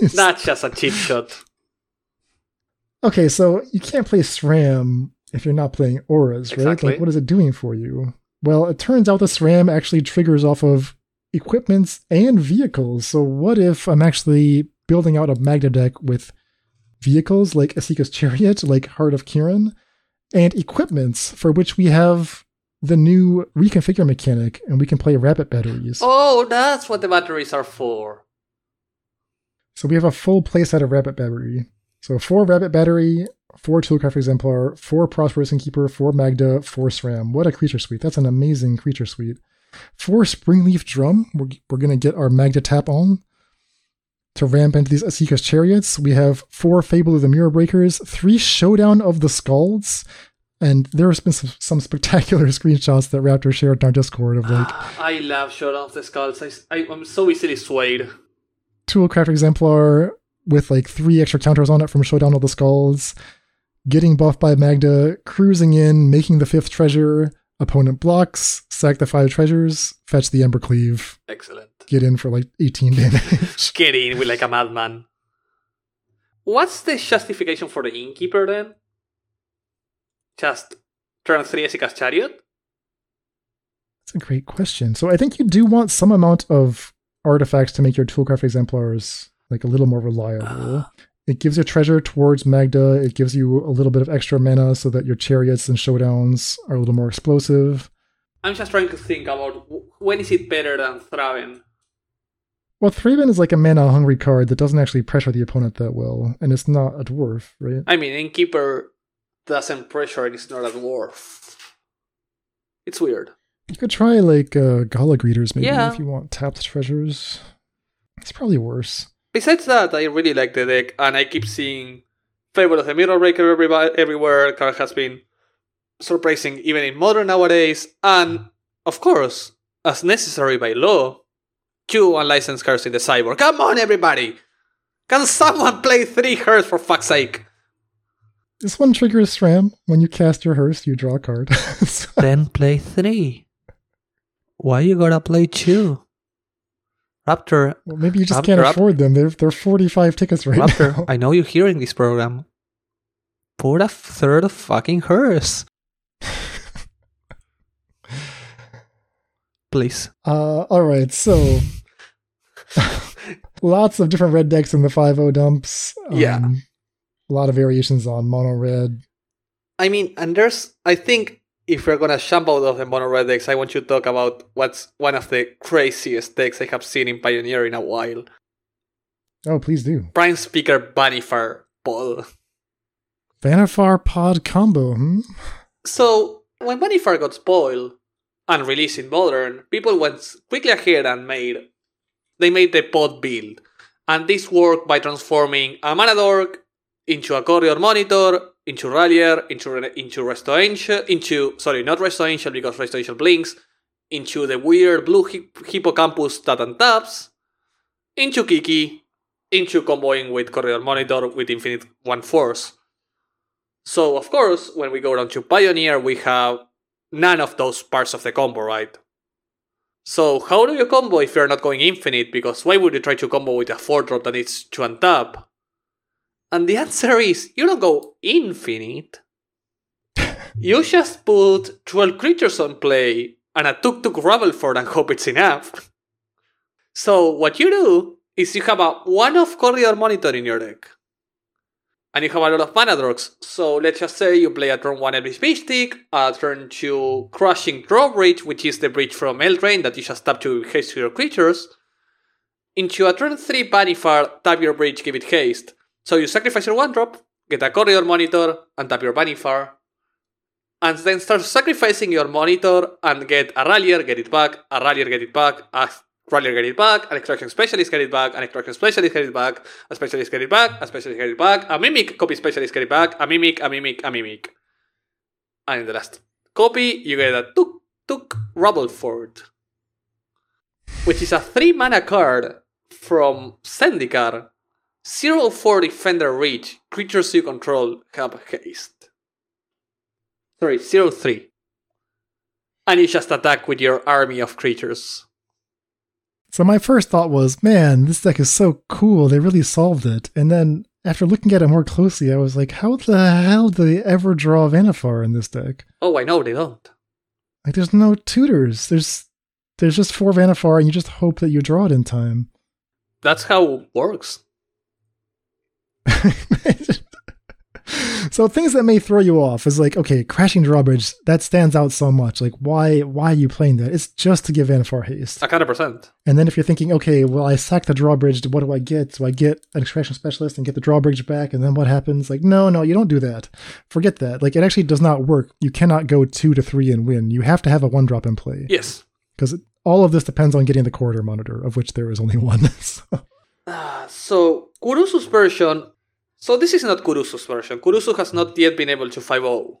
That's just a cheap shot. okay, so you can't play SRAM if you're not playing auras, right? Exactly. Like, what is it doing for you? Well, it turns out the SRAM actually triggers off of equipments and vehicles. So, what if I'm actually building out a Magda deck with vehicles like Esika's Chariot, like Heart of Kiran, and equipments for which we have the new reconfigure mechanic, and we can play rabbit batteries. Oh, that's what the batteries are for. So we have a full playset of rabbit battery. So four rabbit battery, four toolcraft exemplar, four prosperous keeper, four magda, four sram. What a creature suite! That's an amazing creature suite. Four springleaf drum. We're, we're gonna get our magda tap on to ramp into these Esika's chariots. We have four Fable of the Mirror Breakers, three Showdown of the Skalds, and there has been some, some spectacular screenshots that Raptor shared on our Discord of like I love Showdown of the Skalds. I, I, I'm so easily swayed. Toolcraft Exemplar with like three extra counters on it from Showdown of the Skalds, getting buffed by Magda, cruising in, making the fifth treasure, opponent blocks, sack the five treasures, fetch the Ember Cleave, Excellent. get in for like 18 damage. Get in with like a madman. What's the justification for the innkeeper then? Just turn three Esika's chariot? That's a great question. So I think you do want some amount of artifacts to make your Toolcraft exemplars like a little more reliable. Ah. it gives you treasure towards Magda. It gives you a little bit of extra mana so that your chariots and showdowns are a little more explosive. I'm just trying to think about when is it better than Thraben? Well, Thraben is like a mana hungry card that doesn't actually pressure the opponent that well, and it's not a dwarf, right? I mean, innkeeper doesn't pressure and it's not a dwarf. It's weird. You could try like uh, Gala Greeters maybe Yeah. if you want tapped treasures. It's probably worse. Besides that, I really like the deck, and I keep seeing Fable of the Mirror Breaker everywhere. Card has been surprising even in modern nowadays, and of course, as necessary by law, two unlicensed cards in the cyborg. Come on, everybody! Can someone play three hearts for fuck's sake? This one triggers SRAM. When you cast your hearse, you draw a card. So- Then play three. Why you gotta play two? Raptor, well, maybe you just Rap- can't afford them. They're, they're 45 tickets right Raptor, now. I know you're hearing this program. Put a third of fucking hearse. Please. Uh, all right, so lots of different red decks in the 5 dumps. Yeah. A lot of variations on mono red. I mean, and there's, I think, if we're gonna jump out of the mono red decks, I want you to talk about what's one of the craziest decks I have seen in Pioneer in a while. Oh, please do. Prime Speaker Vannifar Pod. Vannifar Pod combo. Hmm? So, when Vannifar got spoiled and released in Modern, people went quickly ahead and made they made the pod build. And this worked by transforming a mana dork into a corridor monitor, into Rallier, into into Resto Angel, into sorry, not Resto Angel because Resto Angel blinks, into the weird blue hip- hippocampus that untaps, into Kiki, into comboing with Corridor Monitor with Infinite One Force. So, of course, when we go down to Pioneer, we have none of those parts of the combo, right? So, how do you combo if you're not going infinite? Because why would you try to combo with a 4 drop that needs to untap? And the answer is you don't go infinite. you just put 12 creatures on play and a tuk tuk for and hope it's enough. So, what you do is you have a one off corridor monitor in your deck and you have a lot of mana drops. So let's just say you play a turn 1 Elvish Mystic, a turn 2 Crashing Drawbridge, which is the bridge from Eldraine that you just tap to haste your creatures, into a turn 3 Vannifar, tap your bridge, give it haste. So you sacrifice your 1 drop, get a Corridor Monitor, and tap your Vannifar, and then start sacrificing your Monitor and get a Rallier, get it back, a Rallier, get it back, a Rallier, get it back, an Extraction Specialist, get it back, an Extraction Specialist, get it back, a Specialist, get it back, a Specialist, get it back, a Mimic, copy Specialist, get it back, a Mimic, a Mimic, a Mimic. And in the last copy, you get a Tuk Tuk Rubblefort, which is a 3 mana card from Zendikar. 0 4 Defender Reach, creatures you control have haste. Sorry, 0 3. And you just attack with your army of creatures. So my first thought was, man, this deck is so cool. They really solved it. And then after looking at it more closely, I was like, how the hell do they ever draw Vannifar in this deck? Oh, I know they don't. Like, there's no tutors. There's there's just four Vannifar, and you just hope that you draw it in time. That's how it works. so things that may throw you off is like, okay, crashing drawbridge, that stands out so much. Like, why why are you playing that? It's just to give Vannifar haste. A hundred percent. And then if you're thinking, okay, well, I sack the drawbridge, what do I get? Do I get an extraction specialist and get the drawbridge back? And then what happens? Like, no, no, you don't do that. Forget that. Like, it actually does not work. You cannot go two to three and win. You have to have a one drop in play. Yes. Because all of this depends on getting the corridor monitor, of which there is only one. so. Uh, so Kurusu's version. So this is not Kurusu's version. Kurusu has not yet been able to 5-0.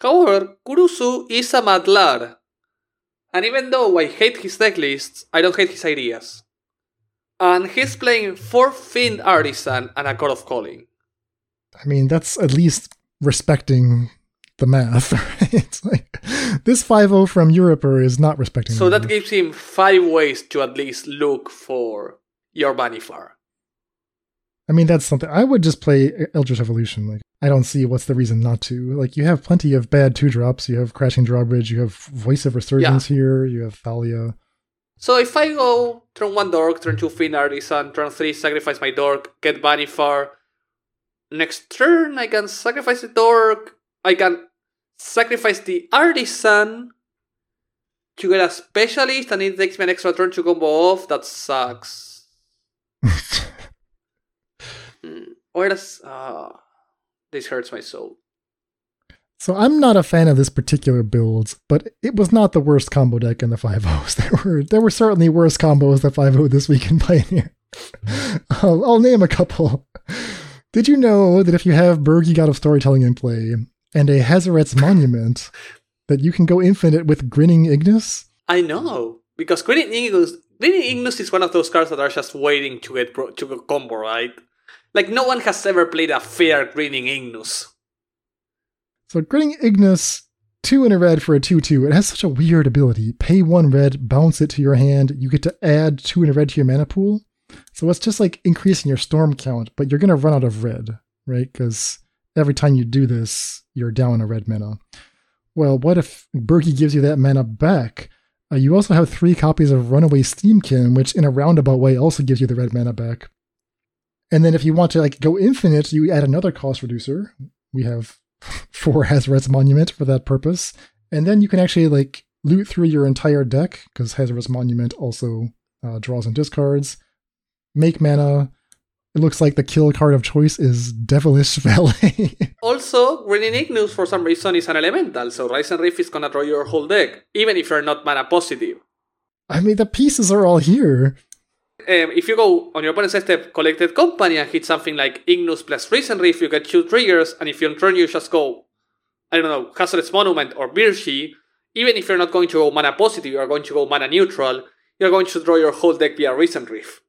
However, Kurusu is a Madlar. And even though I hate his deck lists, I don't hate his ideas. And he's playing 4 Fiend Artisan and a God of Calling. I mean, that's at least respecting the math, right? It's like this 5 from Europer is not respecting So that math. gives him 5 ways to at least look for your Vannifar. I mean, that's something. I would just play Eldritch Evolution. Like, I don't see what's the reason not to. Like, you have plenty of bad two drops. You have Crashing Drawbridge. You have Voice of Resurgence here. You have Thalia. So if I go turn 1 Dork, turn 2 Fiend Artisan, turn 3 sacrifice my Dork, get Vannifar, next turn I can sacrifice the Dork, I can sacrifice the Artisan to get a Specialist and it takes me an extra turn to combo off, that sucks. Where does... Uh, this hurts my soul. So I'm not a fan of this particular build, but it was not the worst combo deck in the 5.0s. There were there were certainly worse combos that 5.0 this week in Pioneer. I'll, I'll name a couple. Did you know that if you have Birgi God of Storytelling in play and a Hazoret's Monument, that you can go infinite with Grinning Ignus? I know, because Grinning Ignus, Grinning Ignus is one of those cards that are just waiting to get to a combo, right? Like no one has ever played a fair Grinning Ignus. So Grinning Ignus, two in a red for a 2-2. It has such a weird ability. Pay one red, bounce it to your hand. You get to add two in a red to your mana pool. So it's just like increasing your storm count, but you're going to run out of red, right? Because every time you do this, you're down a red mana. Well, what if Birgi gives you that mana back? Uh, you also have three copies of Runaway Steamkin, which in a roundabout way also gives you the red mana back. And then if you want to like go infinite, you add another cost reducer. We have four Hazoret's Monument for that purpose. And then you can actually like loot through your entire deck because Hazoret's Monument also uh, draws and discards. Make mana. It looks like the kill card of choice is Devilish Valet. Also, Grinning Ignus for some reason is an elemental, so Risen Reef is gonna draw your whole deck, even if you're not mana positive. I mean, the pieces are all here. Um, if you go on your opponent's step, collected company and hit something like Ignus plus Risen Reef, you get two triggers, and if you on turn you just go, I don't know, Hazoret's Monument or Birgi, even if you're not going to go mana positive, you are going to go mana neutral, you're going to draw your whole deck via Risen Reef.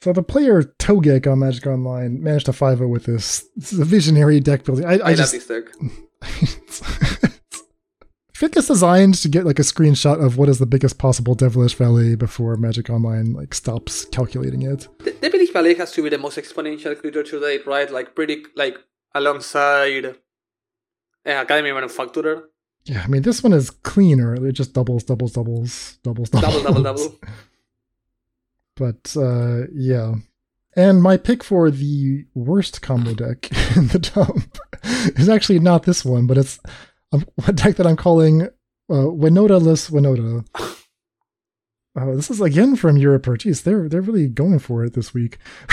So the player Togek on Magic Online managed to 5 with this. This is a visionary deck building. I, I, I, love just this deck. I think it's designed to get like a screenshot of what is the biggest possible Devilish Valet before Magic Online like stops calculating it. The Devilish Valet has to be the most exponential creature to date, right? Like pretty, like alongside uh, Academy Manufacturer. Yeah, I mean this one is cleaner. It just doubles, doubles, doubles, doubles, doubles. Double, double, double. But uh yeah. And my pick for the worst combo deck in the dump is actually not this one, but it's a, deck that I'm calling uh, Winota-less Winota. Oh, this is again from Europe. Jeez, they're they're really going for it this week.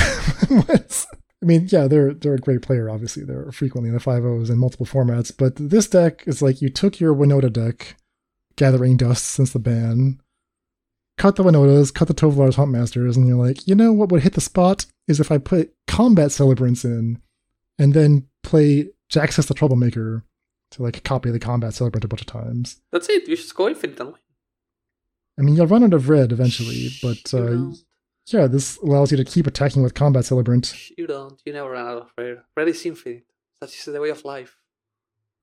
I mean, yeah, they're they're a great player. Obviously, they're frequently in the five O's in multiple formats. But this deck is like you took your Winota deck, gathering dust since the ban, cut the Winotas, cut the Tovolar's Huntmasters, and you're like, you know what would hit the spot is if I put combat celebrants in, and then play Jaxis the Troublemaker to like copy the combat celebrant a bunch of times. That's it. You should go infinite win. I mean, you'll run out of red eventually, but uh, yeah, this allows you to keep attacking with combat celebrant. You don't. You never run out of red. Red is infinite. That's just the way of life.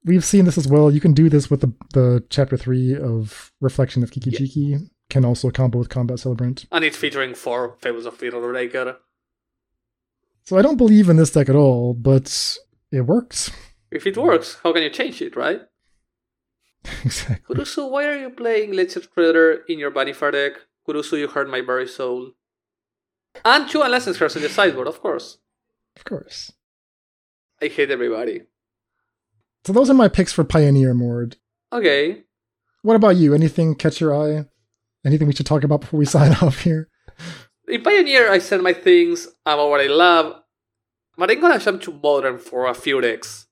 We've seen this as well. You can do this with the, the chapter three of Reflection of Kiki Yeah. Can also combo with combat celebrant. And it's featuring four Fables of Fear Breaker. So I don't believe in this deck at all, but it works. If it works, how can you change it, right? exactly. Kurusu, why are you playing Legend Predator in your Vannifar deck? Kurusu, you hurt my very soul. And two Unlicensed cards in the sideboard, of course. Of course. I hate everybody. So those are my picks for Pioneer Mord. Okay. What about you? Anything catch your eye? Anything we should talk about before we sign off here? In Pioneer, I said my things about what I love, but I'm gonna jump to Modern for a few decks.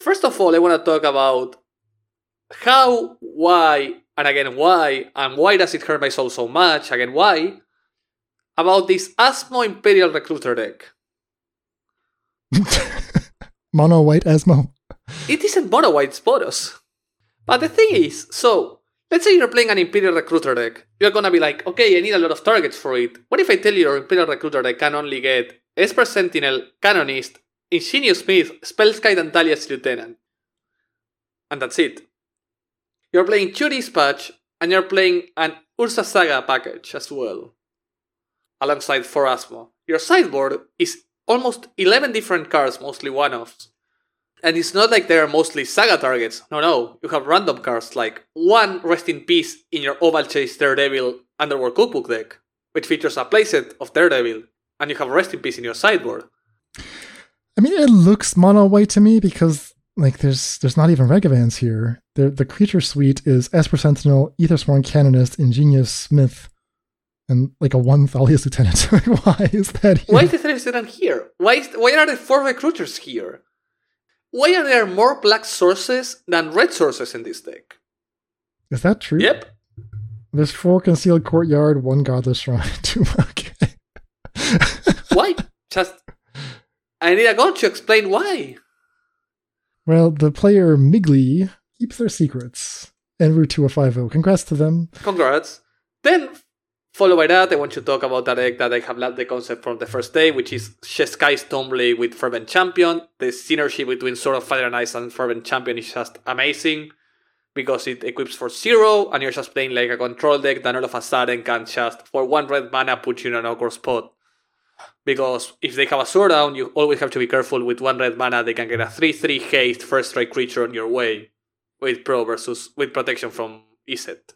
First of all, I wanna talk about how, why, and again why, and why does it hurt my soul so much, again why, about this Asmo Imperial Recruiter deck. Mono white Asmo. It isn't mono white, it's Boros. But the thing is, so, let's say you're playing an Imperial Recruiter deck. You're gonna be like, okay, I need a lot of targets for it. What if I tell you your Imperial Recruiter deck can only get Esper Sentinel, Canonist, Ingenious Smith, Spellskite, and Thalia's Lieutenant? And that's it. You're playing two Dispatch, and you're playing an Urza's Saga package as well, alongside 4 Asmo. Your sideboard is almost 11 different cards, mostly one offs. And it's not like they're mostly saga targets. No, no. You have random cards like one Rest in Peace in your Ovalchase Daredevil Underworld Cookbook deck, which features a playset of Daredevil, and you have Rest in Peace in your sideboard. I mean, it looks mono white to me because like there's there's not even Ragavans here. The the creature suite is Esper Sentinel, Aethersworn Canonist, Ingenious Smith, and like a one Thalia's Lieutenant. why is that here? Why is the Thalia's Lieutenant here? Why is why are the four recruiters here? Why are there more black sources than red sources in this deck? Is that true? Yep. There's four concealed courtyard, one godless shrine, two okay. why? Just I need a god to explain why. Well, the player Migli keeps their secrets en route to a 5 Congrats to them. Congrats. Then, followed by that, I want to talk about that deck that I have loved the concept from the first day, which is Jeskai Stoneblade with Fervent Champion. The synergy between Sword of Fire and Ice and Fervent Champion is just amazing because it equips for zero and you're just playing like a control deck that all of a sudden can just, for one red mana, put you in an awkward spot. Because if they have a sword down, you always have to be careful with one red mana, they can get a 3 3 haste first strike creature on your way with pro versus with protection from Izzet.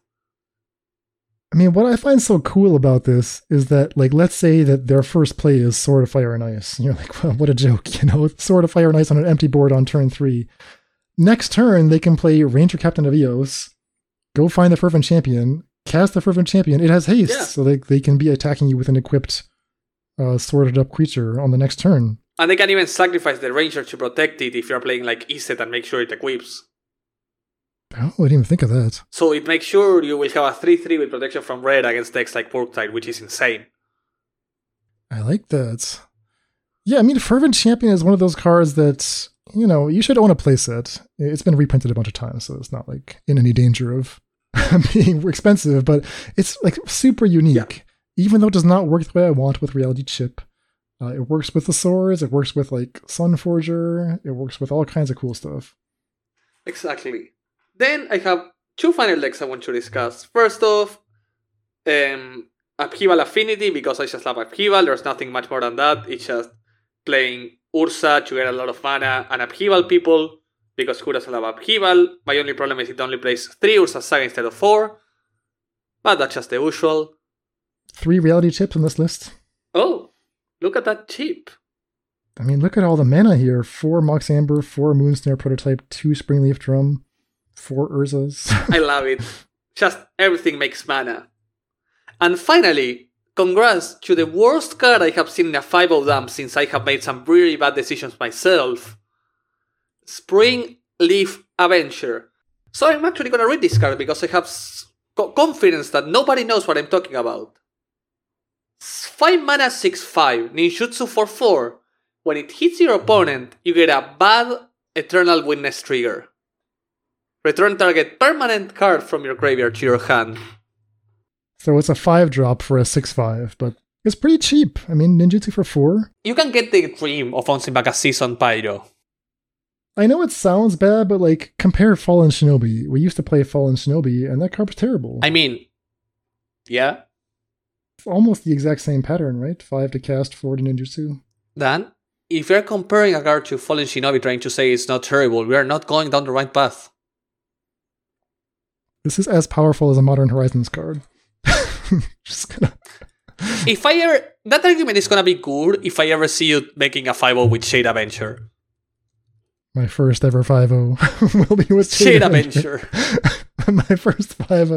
I mean, what I find so cool about this is that, like, let's say that their first play is Sword of Fire and Ice. And you're like, well, what a joke, you know? Sword of Fire and Ice on an empty board on turn three. Next turn, they can play Ranger Captain of Eos, go find the Fervent Champion, cast the Fervent Champion. It has haste, Yeah. so they, they can be attacking you with an equipped, uh, sorted up creature on the next turn. And they can even sacrifice the ranger to protect it if you're playing like Izzet and make sure it equips. Oh, I didn't even think of that. So it makes sure you will have a 3 3 with protection from red against decks like Murktide, which is insane. I like that. Yeah, I mean, Fervent Champion is one of those cards that, you know, you should own a playset. It's been reprinted a bunch of times, so it's not like in any danger of being expensive, but it's like super unique. Even though it does not work the way I want with Reality Chip. Uh, it works with the swords, it works with like Sunforger, it works with all kinds of cool stuff. Exactly. Then I have two final decks I want to discuss. First off, um, Upheaval Affinity, because I just love Upheaval. There's nothing much more than that. It's just playing Urza to get a lot of mana and Upheaval people, because who doesn't love Upheaval? My only problem is it only plays 3 Urza's Saga instead of 4. But that's just the usual. Three reality chips on this list. Oh, look at that chip. I mean, look at all the mana here. Four Mox Amber, four Moonsnare prototype, two Springleaf Drum, four Urzas. I love it. Just everything makes mana. And finally, congrats to the worst card I have seen in a 5 dam since I have made some really bad decisions myself. Spring Leaf Avenger. So I'm actually gonna read this card because I have s- confidence that nobody knows what I'm talking about. 5 mana 6 5, ninjutsu for 4. When it hits your opponent, you get a bad Eternal Witness trigger. Return target permanent card from your graveyard to your hand. so it's a five drop for a six five, but it's pretty cheap. I mean, ninjutsu for four. You can get the dream of bouncing back a season Pyro. I know it sounds bad, but like compare Fallen Shinobi. We used to play Fallen Shinobi, and that card was terrible. I mean, yeah, almost the exact same pattern, right? Five to cast, four to ninjutsu. Dan, if you're comparing a card to Fallen Shinobi trying to say it's not terrible, we are not going down the right path. This is as powerful as a Modern Horizons card. Just gonna. if I ever that argument is gonna be good if I ever see you making a 5 with Shade Avenger. My first ever 5 will be with Shade Shade Avenger. My first 5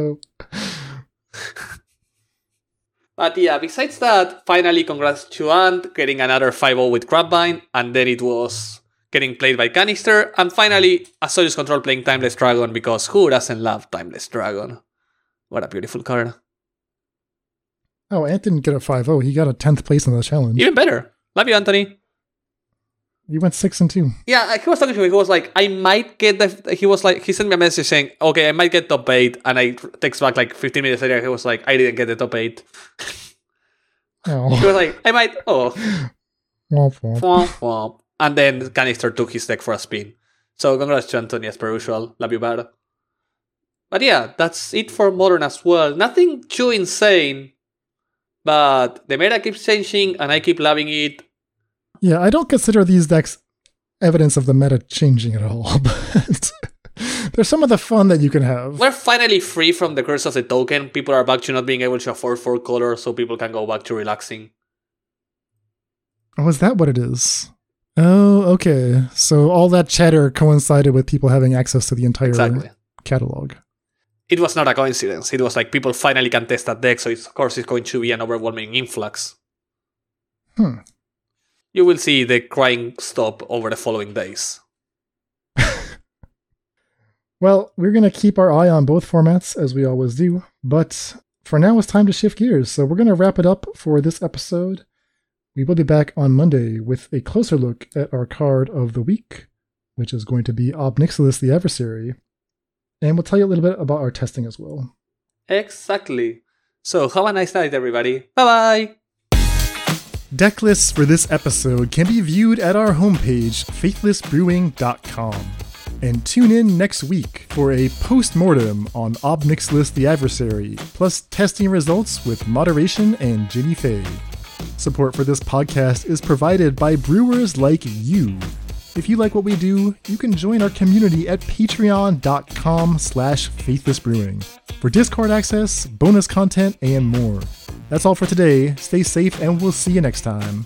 But yeah, besides that, finally congrats to Ant getting another 5 with Crabvine, and then it was getting played by Canister, and finally Azorius Control playing Timeless Dragon because who doesn't love Timeless Dragon? What a beautiful card. Oh, Ant didn't get a 5 0, He got a 10th place in the challenge. Even better. Love you, Anthony. You went 6 and 2. Yeah, he was talking to me. He was like, I might get the. He was like, he sent me a message saying, okay, I might get top 8. And I text back like 15 minutes later. He was like, I didn't get the top 8. Oh. He was like, I might. Oh. Womp womp. Womp womp. And then Canister took his deck for a spin. So congrats to Anthony as per usual. Love you bad. But yeah, that's it for Modern as well. Nothing too insane. But the meta keeps changing and I keep loving it. Yeah, I don't consider these decks evidence of the meta changing at all, but there's some of the fun that you can have. We're finally free from the curse of the token. People are back to not being able to afford four colors, so people can go back to relaxing. Oh, is that what it is? Oh, okay. So all that chatter coincided with people having access to the entire Exactly. catalog. It was not a coincidence. It was like people finally can test that deck, so it's, of course it's going to be an overwhelming influx. Hmm. You will see the crying stop over the following days. Well, we're going to keep our eye on both formats as we always do, but for now it's time to shift gears. So we're going to wrap it up for this episode. We will be back on Monday with a closer look at our card of the week, which is going to be Ob Nixilis the Adversary. And we'll tell you a little bit about our testing as well. Exactly. So have a nice night, everybody. Bye bye. Deck lists for this episode can be viewed at our homepage, faithlessbrewing.com. And tune in next week for a post-mortem on Ob Nixilis the Adversary, plus testing results with Moderation and Jinnie Fay. Support for this podcast is provided by brewers like you. If you like what we do, you can join our community at patreon.com slash faithlessbrewing for Discord access, bonus content, and more. That's all for today. Stay safe, and we'll see you next time.